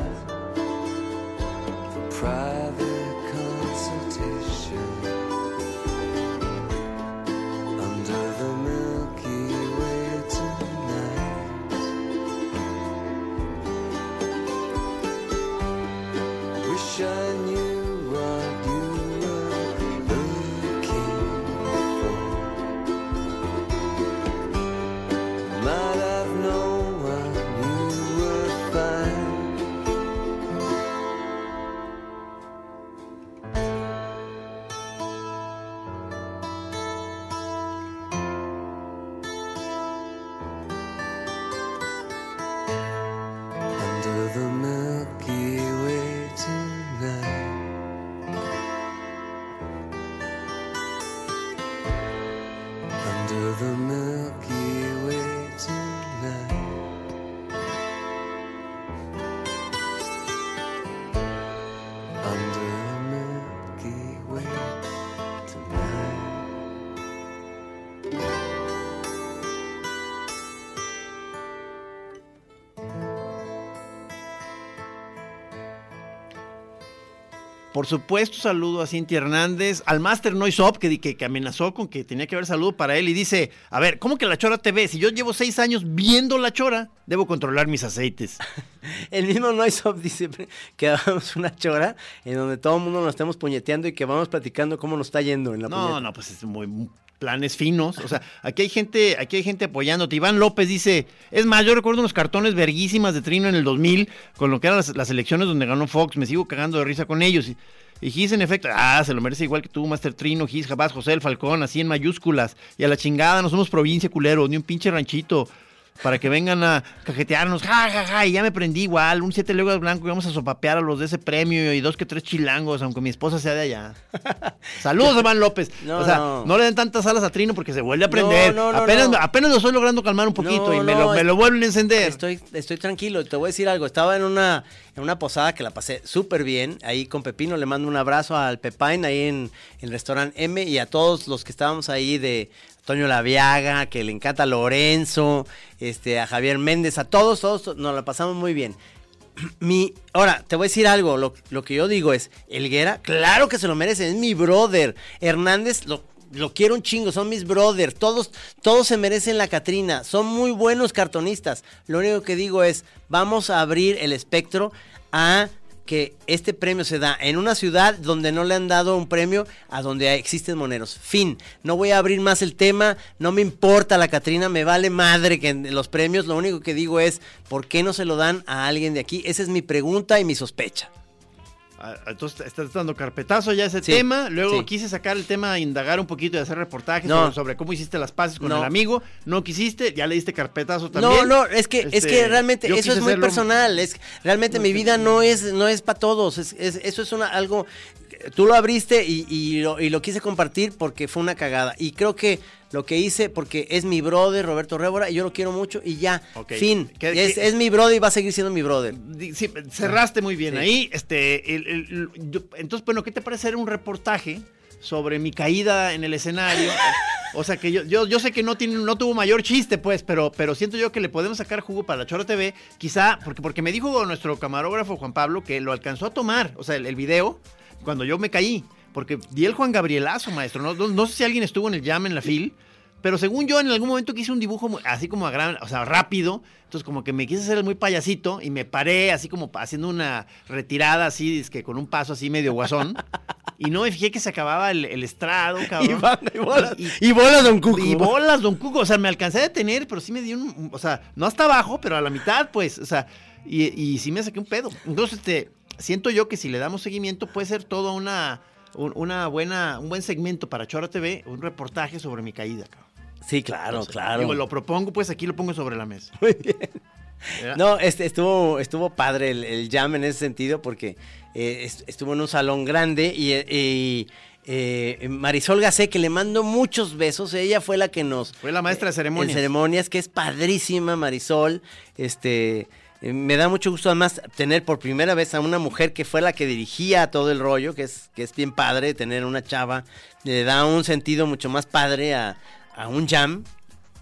Por supuesto, saludo a Cintia Hernández, al Master Noise Up, que, que, que amenazó con que tenía que haber saludo para él y dice, a ver, ¿cómo que la Chora TV? Si yo llevo seis años viendo la Chora, debo controlar mis aceites. El mismo Noise Up dice que hagamos una chora en donde todo el mundo nos estemos puñeteando y que vamos platicando cómo nos está yendo en la No, puñeta. no, pues es muy planes finos. O sea, aquí hay gente, aquí hay gente apoyándote. Iván López dice, es más, yo recuerdo unos cartones verguísimas de Trino en el 2000, con lo que eran las, elecciones donde ganó Fox, me sigo cagando de risa con ellos. Y, y Gis, en efecto, ah, se lo merece igual que tú, Master Trino, Gis, Jabás, José el Falcón, así en mayúsculas. Y a la chingada, no somos provincia culero, ni un pinche ranchito. Para que vengan a cajetearnos, ja, ja, ja, y ya me prendí igual, un siete leguas blanco y vamos a sopapear a los de ese premio y dos que tres chilangos, aunque mi esposa sea de allá. Saludos, Iván López. No, o sea, no. no. le den tantas alas a Trino porque se vuelve a prender. No, no, no, apenas, apenas lo estoy logrando calmar un poquito y me, lo, me es- lo vuelven a encender. Estoy, estoy tranquilo, te voy a decir algo. Estaba en una, en una posada que la pasé súper bien, ahí con Pepino. Le mando un abrazo al Pepain, ahí en el restaurante M, y a todos los que estábamos ahí de Toño Laviaga, que le encanta Lorenzo, este, a Javier Méndez, a todos, todos, nos la pasamos muy bien. Mi, ahora, te voy a decir algo, lo, lo que yo digo es, Elguera, claro que se lo merece, es mi brother. Hernández, lo, lo quiero un chingo, son mis brothers, todos, todos se merecen la Catrina, son muy buenos cartonistas. Lo único que digo es, vamos a abrir el espectro a que este premio se da en una ciudad donde no le han dado un premio a donde existen moneros. Fin. No voy a abrir más el tema, no me importa la Catrina, me vale madre que los premios, lo único que digo es, ¿por qué no se lo dan a alguien de aquí? Esa es mi pregunta y mi sospecha. Entonces estás dando carpetazo ya a ese Sí, tema. Luego sí. quise sacar el tema, indagar un poquito y hacer reportajes No. sobre, sobre cómo hiciste las paces con No. el amigo. No quisiste, ya le diste carpetazo también. No, no, es que, es Este, que realmente yo eso es muy personal. Es, realmente mi vida no es, no es para todos. Es, es- eso es una, algo. Tú lo abriste y, y lo, y lo quise compartir porque fue una cagada. Y creo que lo que hice, porque es mi brother, Roberto Révora, y yo lo quiero mucho, y ya. Fin. ¿Qué- es, qué- es mi brother y va a seguir siendo mi brother. Sí, cerraste muy bien Sí. ahí. Este, el- el- yo- entonces, bueno, ¿qué te parece hacer un reportaje sobre mi caída en el escenario? O sea que yo, yo, yo sé que no tiene, no tuvo mayor chiste, pues, pero, pero siento yo que le podemos sacar jugo para la Chora TV, quizá, porque, porque me dijo nuestro camarógrafo Juan Pablo que lo alcanzó a tomar, o sea, el, el video, cuando yo me caí, porque di el Juan Gabrielazo, maestro. No, no, no sé si alguien estuvo en el jam en la fil, pero según yo, en algún momento quise un dibujo muy- así como a gran, o sea, rápido. Entonces, como que me quise hacer el muy payasito y me paré así como haciendo una retirada así, que con un paso así medio guasón. Y no me fijé que se acababa el, el estrado, cabrón. Y van- y bolas. Y- Y bolas, don Cuco. Y bolas, don Cuco. O sea, me alcancé a detener, pero sí me dio un. O sea, no hasta abajo, pero a la mitad, pues. O sea, y, y sí me saqué un pedo. Entonces, este, siento yo que si le damos seguimiento, puede ser todo una, un- una buena, un buen segmento para Chora TV, un reportaje sobre mi caída, cabrón. Sí, claro, Entonces, claro. Digo, lo propongo, pues aquí lo pongo sobre la mesa. Muy bien. ¿Verdad? No, este, estuvo, estuvo padre el, el jam en ese sentido porque eh, est- estuvo en un salón grande y, eh, y, eh, Marisol Gacé, que le mando muchos besos, ella fue la que nos... Fue la maestra de en ceremonias. ceremonias, que es padrísima Marisol, este... eh, Me da mucho gusto además tener por primera vez a una mujer que fue la que dirigía todo el rollo, que es, que es bien padre tener una chava, le da un sentido mucho más padre a, a un jam,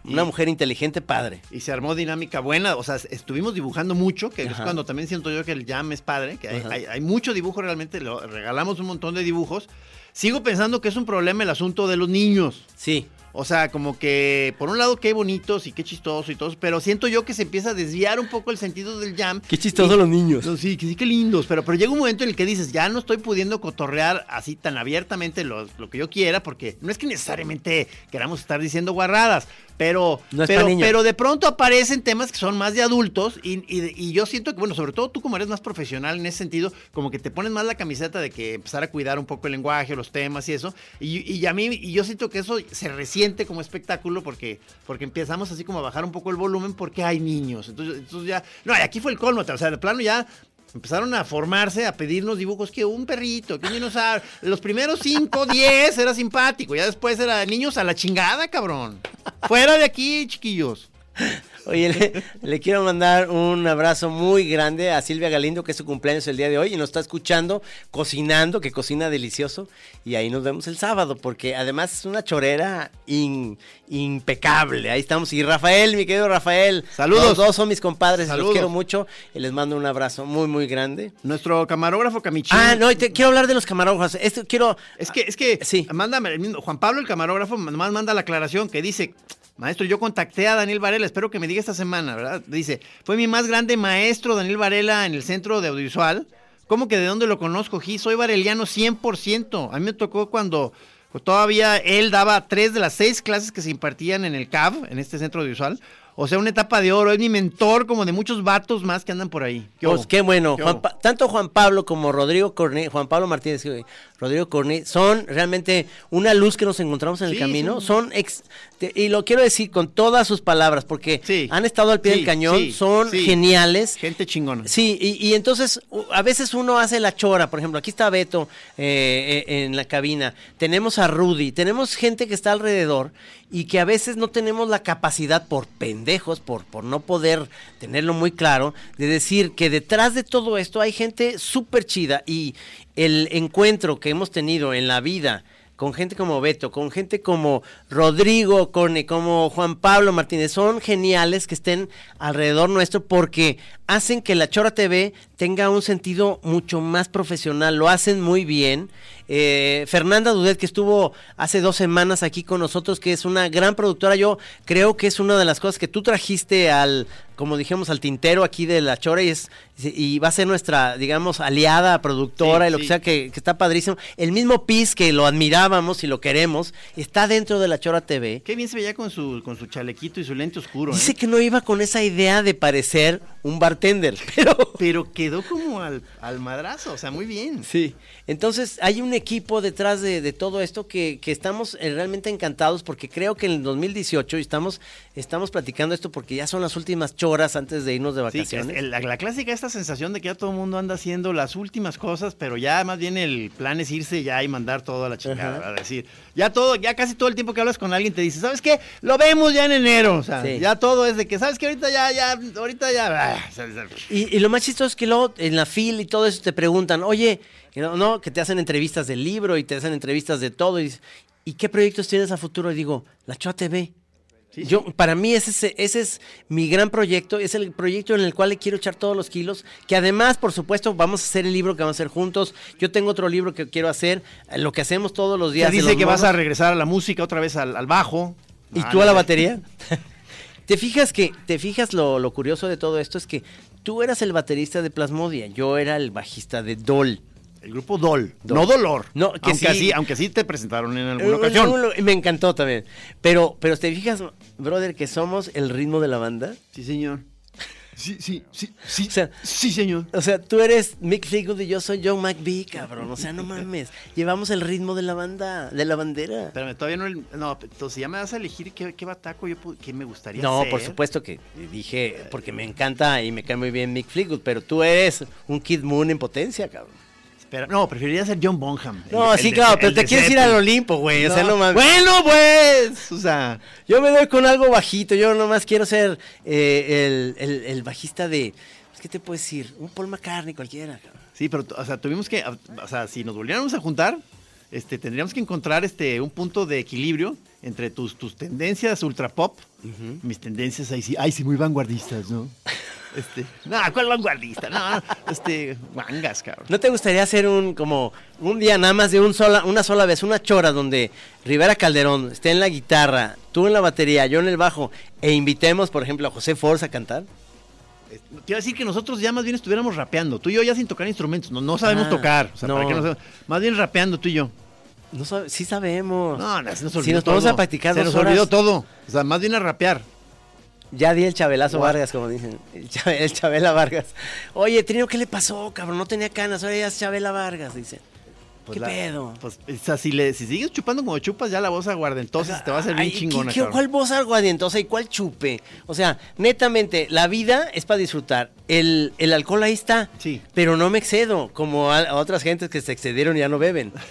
una Y- mujer inteligente padre. Y se armó dinámica buena, o sea, estuvimos dibujando mucho, que es cuando también siento yo que el jam es padre, que hay, hay- hay mucho dibujo realmente, lo, regalamos un montón de dibujos. Sigo pensando que es un problema el asunto de los niños. Sí, O sea, como que por un lado qué bonitos y qué chistoso y todo, pero siento yo que se empieza a desviar un poco el sentido del jam. Qué chistosos Y- los niños. No, sí, que sí, qué lindos, pero, pero llega un momento en el que dices, ya no estoy pudiendo cotorrear así tan abiertamente lo, lo que yo quiera, porque no es que necesariamente queramos estar diciendo guarradas, pero, No pero de pronto aparecen temas que son más de adultos y, y- y yo siento que, bueno, sobre todo tú como eres más profesional en ese sentido, como que te pones más la camiseta de que empezar a cuidar un poco el lenguaje, los temas y eso, y, y a mí, y yo siento que eso se resiente como espectáculo porque, porque empezamos así como a bajar un poco el volumen porque hay niños, entonces, entonces ya, no, y aquí fue el colmo, o sea, de plano ya empezaron a formarse, a pedirnos dibujos que un perrito, que un dinosaurio. Los primeros 5, 10 era simpático, ya después era niños a la chingada, cabrón. Fuera de aquí, chiquillos. Oye, le, le quiero mandar un abrazo muy grande a Silvia Galindo, que es su cumpleaños el día de hoy y nos está escuchando, cocinando, que cocina delicioso. Y ahí nos vemos el sábado, porque además es una chorera in- impecable. Ahí estamos. Y Rafael, mi querido Rafael. Saludos. Los dos son mis compadres, Saludos. los quiero mucho. Y les mando un abrazo muy, muy grande. Nuestro camarógrafo Camichín. Ah, no, te, quiero hablar de los camarógrafos. Esto quiero. Es que, es que, Sí. mándame. Juan Pablo, el camarógrafo, nomás manda la aclaración que dice. Maestro, yo contacté a Daniel Varela, espero que me diga esta semana, ¿verdad? Dice, fue mi más grande maestro Daniel Varela en el centro de audiovisual. ¿Cómo que de dónde lo conozco, Gi? Soy vareliano 100%. A mí me tocó cuando todavía él daba tres de las seis clases que se impartían en el CAV, en este centro audiovisual. O sea, una etapa de oro. Es mi mentor como de muchos vatos más que andan por ahí. Pues hubo? qué bueno. ¿Qué Juan tanto Juan Pablo como Rodrigo Cornet, Juan Pablo Martínez y Rodrigo Cornet son realmente una luz que nos encontramos en el Sí, camino. sí. Son ex- te- y lo quiero decir con todas sus palabras porque Sí. han estado al pie del cañón, sí, son sí. geniales. Gente chingona. Sí, y, y entonces a veces uno hace la chora, por ejemplo, aquí está Beto eh, eh, en la cabina, tenemos a Rudy, tenemos gente que está alrededor y que a veces no tenemos la capacidad por pendejos, por, por no poder tenerlo muy claro, de decir que detrás de todo esto hay gente súper chida y el encuentro que hemos tenido en la vida con gente como Beto, con gente como Rodrigo Corne, como Juan Pablo Martínez, son geniales que estén alrededor nuestro porque hacen que la Chora TV tenga un sentido mucho más profesional, lo hacen muy bien. Eh, Fernanda Dudet, que estuvo hace dos semanas aquí con nosotros, que es una gran productora, yo creo que es una de las cosas que tú trajiste al, como dijimos, al tintero aquí de la Chora y, es, y va a ser nuestra, digamos, aliada, productora Sí, y lo sí. que sea que, que está padrísimo. El mismo Piz que lo admirábamos y lo queremos, está dentro de la Chora TV. Qué bien se veía con su, con su chalequito y su lente oscuro. Dice ¿eh? que no iba con esa idea de parecer un bartender, pero... Pero quedó como al, al madrazo, o sea, muy bien. Sí, entonces hay un equipo detrás de, de todo esto que, que estamos eh, realmente encantados porque creo que en el 2018 y estamos, estamos platicando esto porque ya son las últimas choras antes de irnos de es vacaciones. la, la clásica esta sensación de que ya todo el mundo anda haciendo las últimas cosas, pero ya más bien el plan es irse ya y mandar todo a la chingada. ¿verdad? decir, ya todo, ya casi todo el tiempo que hablas con alguien te dice, ¿sabes qué? Lo vemos ya en enero, o sea, Sí. ya todo es de que, ¿sabes qué? Ahorita ya, ya, ahorita ya, Y, y lo más chistoso es que luego en la fila y todo eso te preguntan, oye, no, no, que te hacen entrevistas del libro y te hacen entrevistas de todo. Y, ¿y qué proyectos tienes a futuro? Y digo, la Choa TV. Yo, para mí ese, es- ese es mi gran proyecto, es el proyecto en el cual le quiero echar todos los kilos, que además, por supuesto, vamos a hacer el libro que vamos a hacer juntos. Yo tengo otro libro que quiero hacer, eh, lo que hacemos todos los días. de dice que vas a regresar a la música otra vez al, al bajo. ¿Y Ah, tú a la batería? ¿Te fijas que, te fijas lo, lo curioso de todo esto es que tú eras el baterista de Plasmodia, yo era el bajista de Dol. El grupo Dol, Dol. no Dolor. No, que aunque, sí. así, aunque sí te presentaron en alguna Eh, ocasión. no, Me encantó también. Pero, pero te fijas, brother, que somos el ritmo de la banda. Sí, señor. Sí, sí, sí, sí. O sea, sí, señor. O sea, tú eres Mick Fleetwood y yo soy John McVie, cabrón. O sea, no mames. Llevamos el ritmo de la banda, de la bandera. Espérame, todavía no. el- No, entonces ya me vas a elegir qué, qué bataco yo qué me gustaría No, ser. por supuesto que dije, porque me encanta y me cae muy bien Mick Fleetwood, pero tú eres un Kid Moon en potencia, cabrón. Pero, no, preferiría ser John Bonham. el- No, el sí, de- claro, pero te quieres ir al. Olimpo, güey. O sea, no mames. Bueno, pues. O sea, Yo me doy con algo bajito. Yo nomás quiero ser eh, el, el- bajista de. pues, ¿Qué te puedo decir? Un Paul McCartney cualquiera. cabrón. sí, pero, o sea, tuvimos que, o sea, si nos volviéramos a juntar, este, tendríamos que encontrar este, un punto de equilibrio entre tus, tus tendencias ultra pop, mis tendencias ahí sí, muy vanguardistas, ¿no? Este, no, ¿cuál vanguardista? No, este, mangas, cabrón. ¿No te gustaría hacer un como un día nada más de un sola, una sola vez, una chora donde Rivera Calderón esté en la guitarra, tú en la batería, yo en el bajo, e invitemos, por ejemplo, a José Force a cantar? Te iba a decir que nosotros ya más bien estuviéramos rapeando. Tú y yo ya sin tocar instrumentos. No, no sabemos Ah, tocar. O sea, ¿para qué no sabemos? Más bien rapeando tú y yo. No sabe- sí sabemos. No, no, se nos si olvidó nos vamos todo. a practicar Se dos nos olvidó todo. O sea, más bien a rapear. Ya di el Chabelazo. Vargas, como dicen. El, Chabe- el Chabela Vargas. Oye, Trino, ¿qué le pasó, cabrón? No tenía canas, ahora ya es Chabela Vargas, dice. Pues ¿Qué la- pedo? Pues, o sea, si, le, si sigues chupando como chupas, ya la voz aguardentosa te va a ser bien Ay, ¿qué- chingona, qué-. ¿Cuál voz aguardientosa y cuál chupe? O sea, netamente, la vida es para disfrutar. El, el alcohol ahí está. Sí. Pero no me excedo, como a, a otras gentes que se excedieron y ya no beben.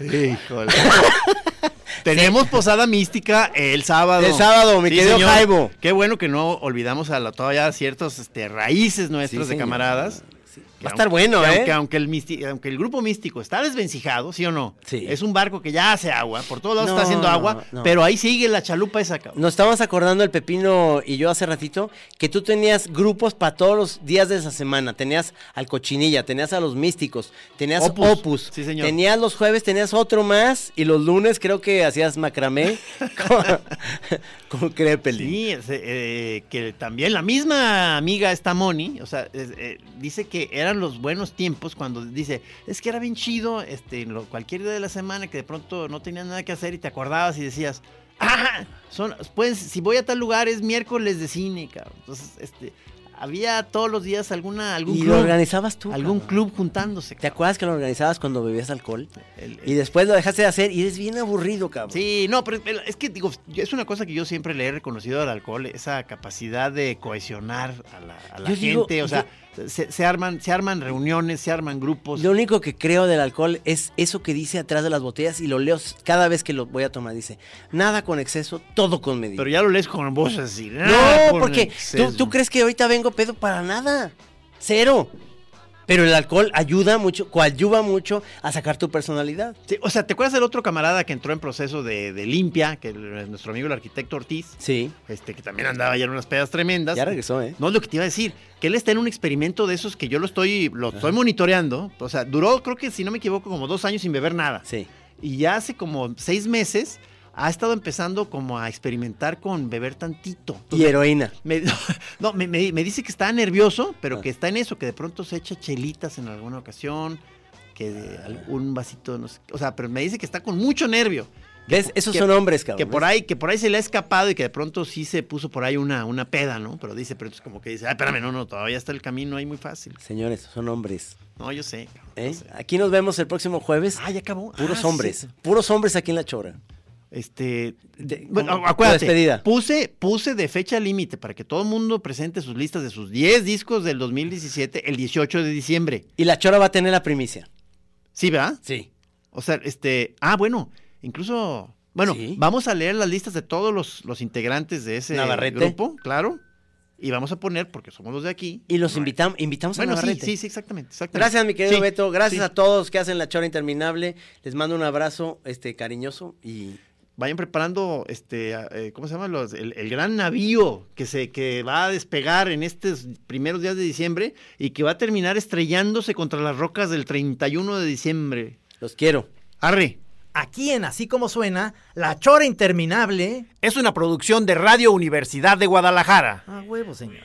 Híjole. Tenemos posada mística el sábado. El sábado, mi querido señor. Jaibo. Qué bueno que no olvidamos a la, todavía ciertos este, raíces nuestras Sí, de señor. camaradas. Va a estar bueno, que ¿eh? Aunque, aunque el misti- aunque el grupo místico está desvencijado, ¿sí o no? Sí. Es un barco que ya hace agua, por todos lados No, está haciendo agua, no. pero ahí sigue la chalupa esa, cabrón. Nos estábamos acordando el Pepino y yo hace ratito que tú tenías grupos para todos los días de esa semana. Tenías al Cochinilla, tenías a los Místicos, tenías Opus. Opus. Sí, señor. Tenías los jueves, tenías otro más y los lunes creo que hacías macramé con, Crepelin. Sí, es, eh, que también la misma amiga esta Moni, o sea, eh, dice que eran los buenos tiempos cuando dice, es que era bien chido, este, lo- cualquier día de la semana que de pronto no tenías nada que hacer y te acordabas y decías, ah, son, pues si voy a tal lugar es miércoles de cine, cabrón. Entonces, este, había todos los días alguna, algún Y club, lo organizabas tú. algún cabrón. club juntándose. ¿Te acuerdas que lo organizabas cuando bebías alcohol? El- Y después lo dejaste de hacer y eres bien aburrido, cabrón. Sí, no, pero es que digo, es una cosa que yo siempre le he reconocido al alcohol, esa capacidad de cohesionar a la, a la Yo digo, gente, o sea, se, se arman, se arman reuniones, se arman grupos. Lo único que creo del alcohol es eso que dice atrás de las botellas y lo leo cada vez que lo voy a tomar. Dice, nada con exceso, todo con medida. pero ya lo lees con voz así. no, "Ah, con porque exceso". tú, tú crees que ahorita vengo pedo para nada. Cero. Pero el alcohol ayuda mucho, coadyuva mucho a sacar tu personalidad. Sí, o sea, ¿te acuerdas del otro camarada que entró en proceso de, de limpia, que el- nuestro amigo el arquitecto Ortiz, Sí. este, que también andaba ya en unas pedas tremendas? Ya regresó, ¿eh? No es lo que te iba a decir, que él está en un experimento de esos que yo lo estoy, lo estoy monitoreando. O sea, duró, creo que si no me equivoco, como dos años sin beber nada. Sí. Y ya hace como seis meses ha estado empezando como a experimentar con beber tantito. Y heroína. me, no, me, me- me dice que está nervioso, pero Ah. que está en eso, que de pronto se echa chelitas en alguna ocasión, que de algún vasito, no sé. O sea, pero me dice que está con mucho nervio. ¿Ves? Esos que- son hombres, cabrón. Que por ahí, que por ahí se le ha escapado y que de pronto sí se puso por ahí una, una peda, ¿no? Pero dice, pero es como que dice, ay, espérame, no, no, todavía está el camino ahí muy fácil. Señores, son hombres. No, yo sé. cabrón, ¿eh? sé. Aquí nos vemos el próximo jueves. Ah, ya acabó. Puros Ah, sí. hombres. Puros hombres aquí en La Chora. Este, De- bueno, acuérdate. Puse, puse de fecha límite para que todo el mundo presente sus listas de sus 10 discos del 2017 el 18 de diciembre. Y La Chora va a tener la primicia. ¿Sí, verdad? Sí. O sea, este, ah, bueno, incluso, bueno, Sí. vamos a leer las listas de todos los, los integrantes de ese Navarrete. grupo, claro, y vamos a poner, porque somos los de aquí. Y los invitamos, invitamos Bueno, a sí, Navarrete. sí, sí, exactamente, exactamente. Gracias, mi querido Sí, Beto. Gracias sí. a todos que hacen la chora interminable. Les mando un abrazo este, cariñoso y vayan preparando este eh, ¿cómo se llama? Los- el, el gran navío que se que va a despegar en estos primeros días de diciembre y que va a terminar estrellándose contra las rocas del 31 de diciembre. los quiero. Arre. Aquí en Así Como Suena, La Chora Interminable. Es una producción de Radio Universidad de Guadalajara. A huevo, señores.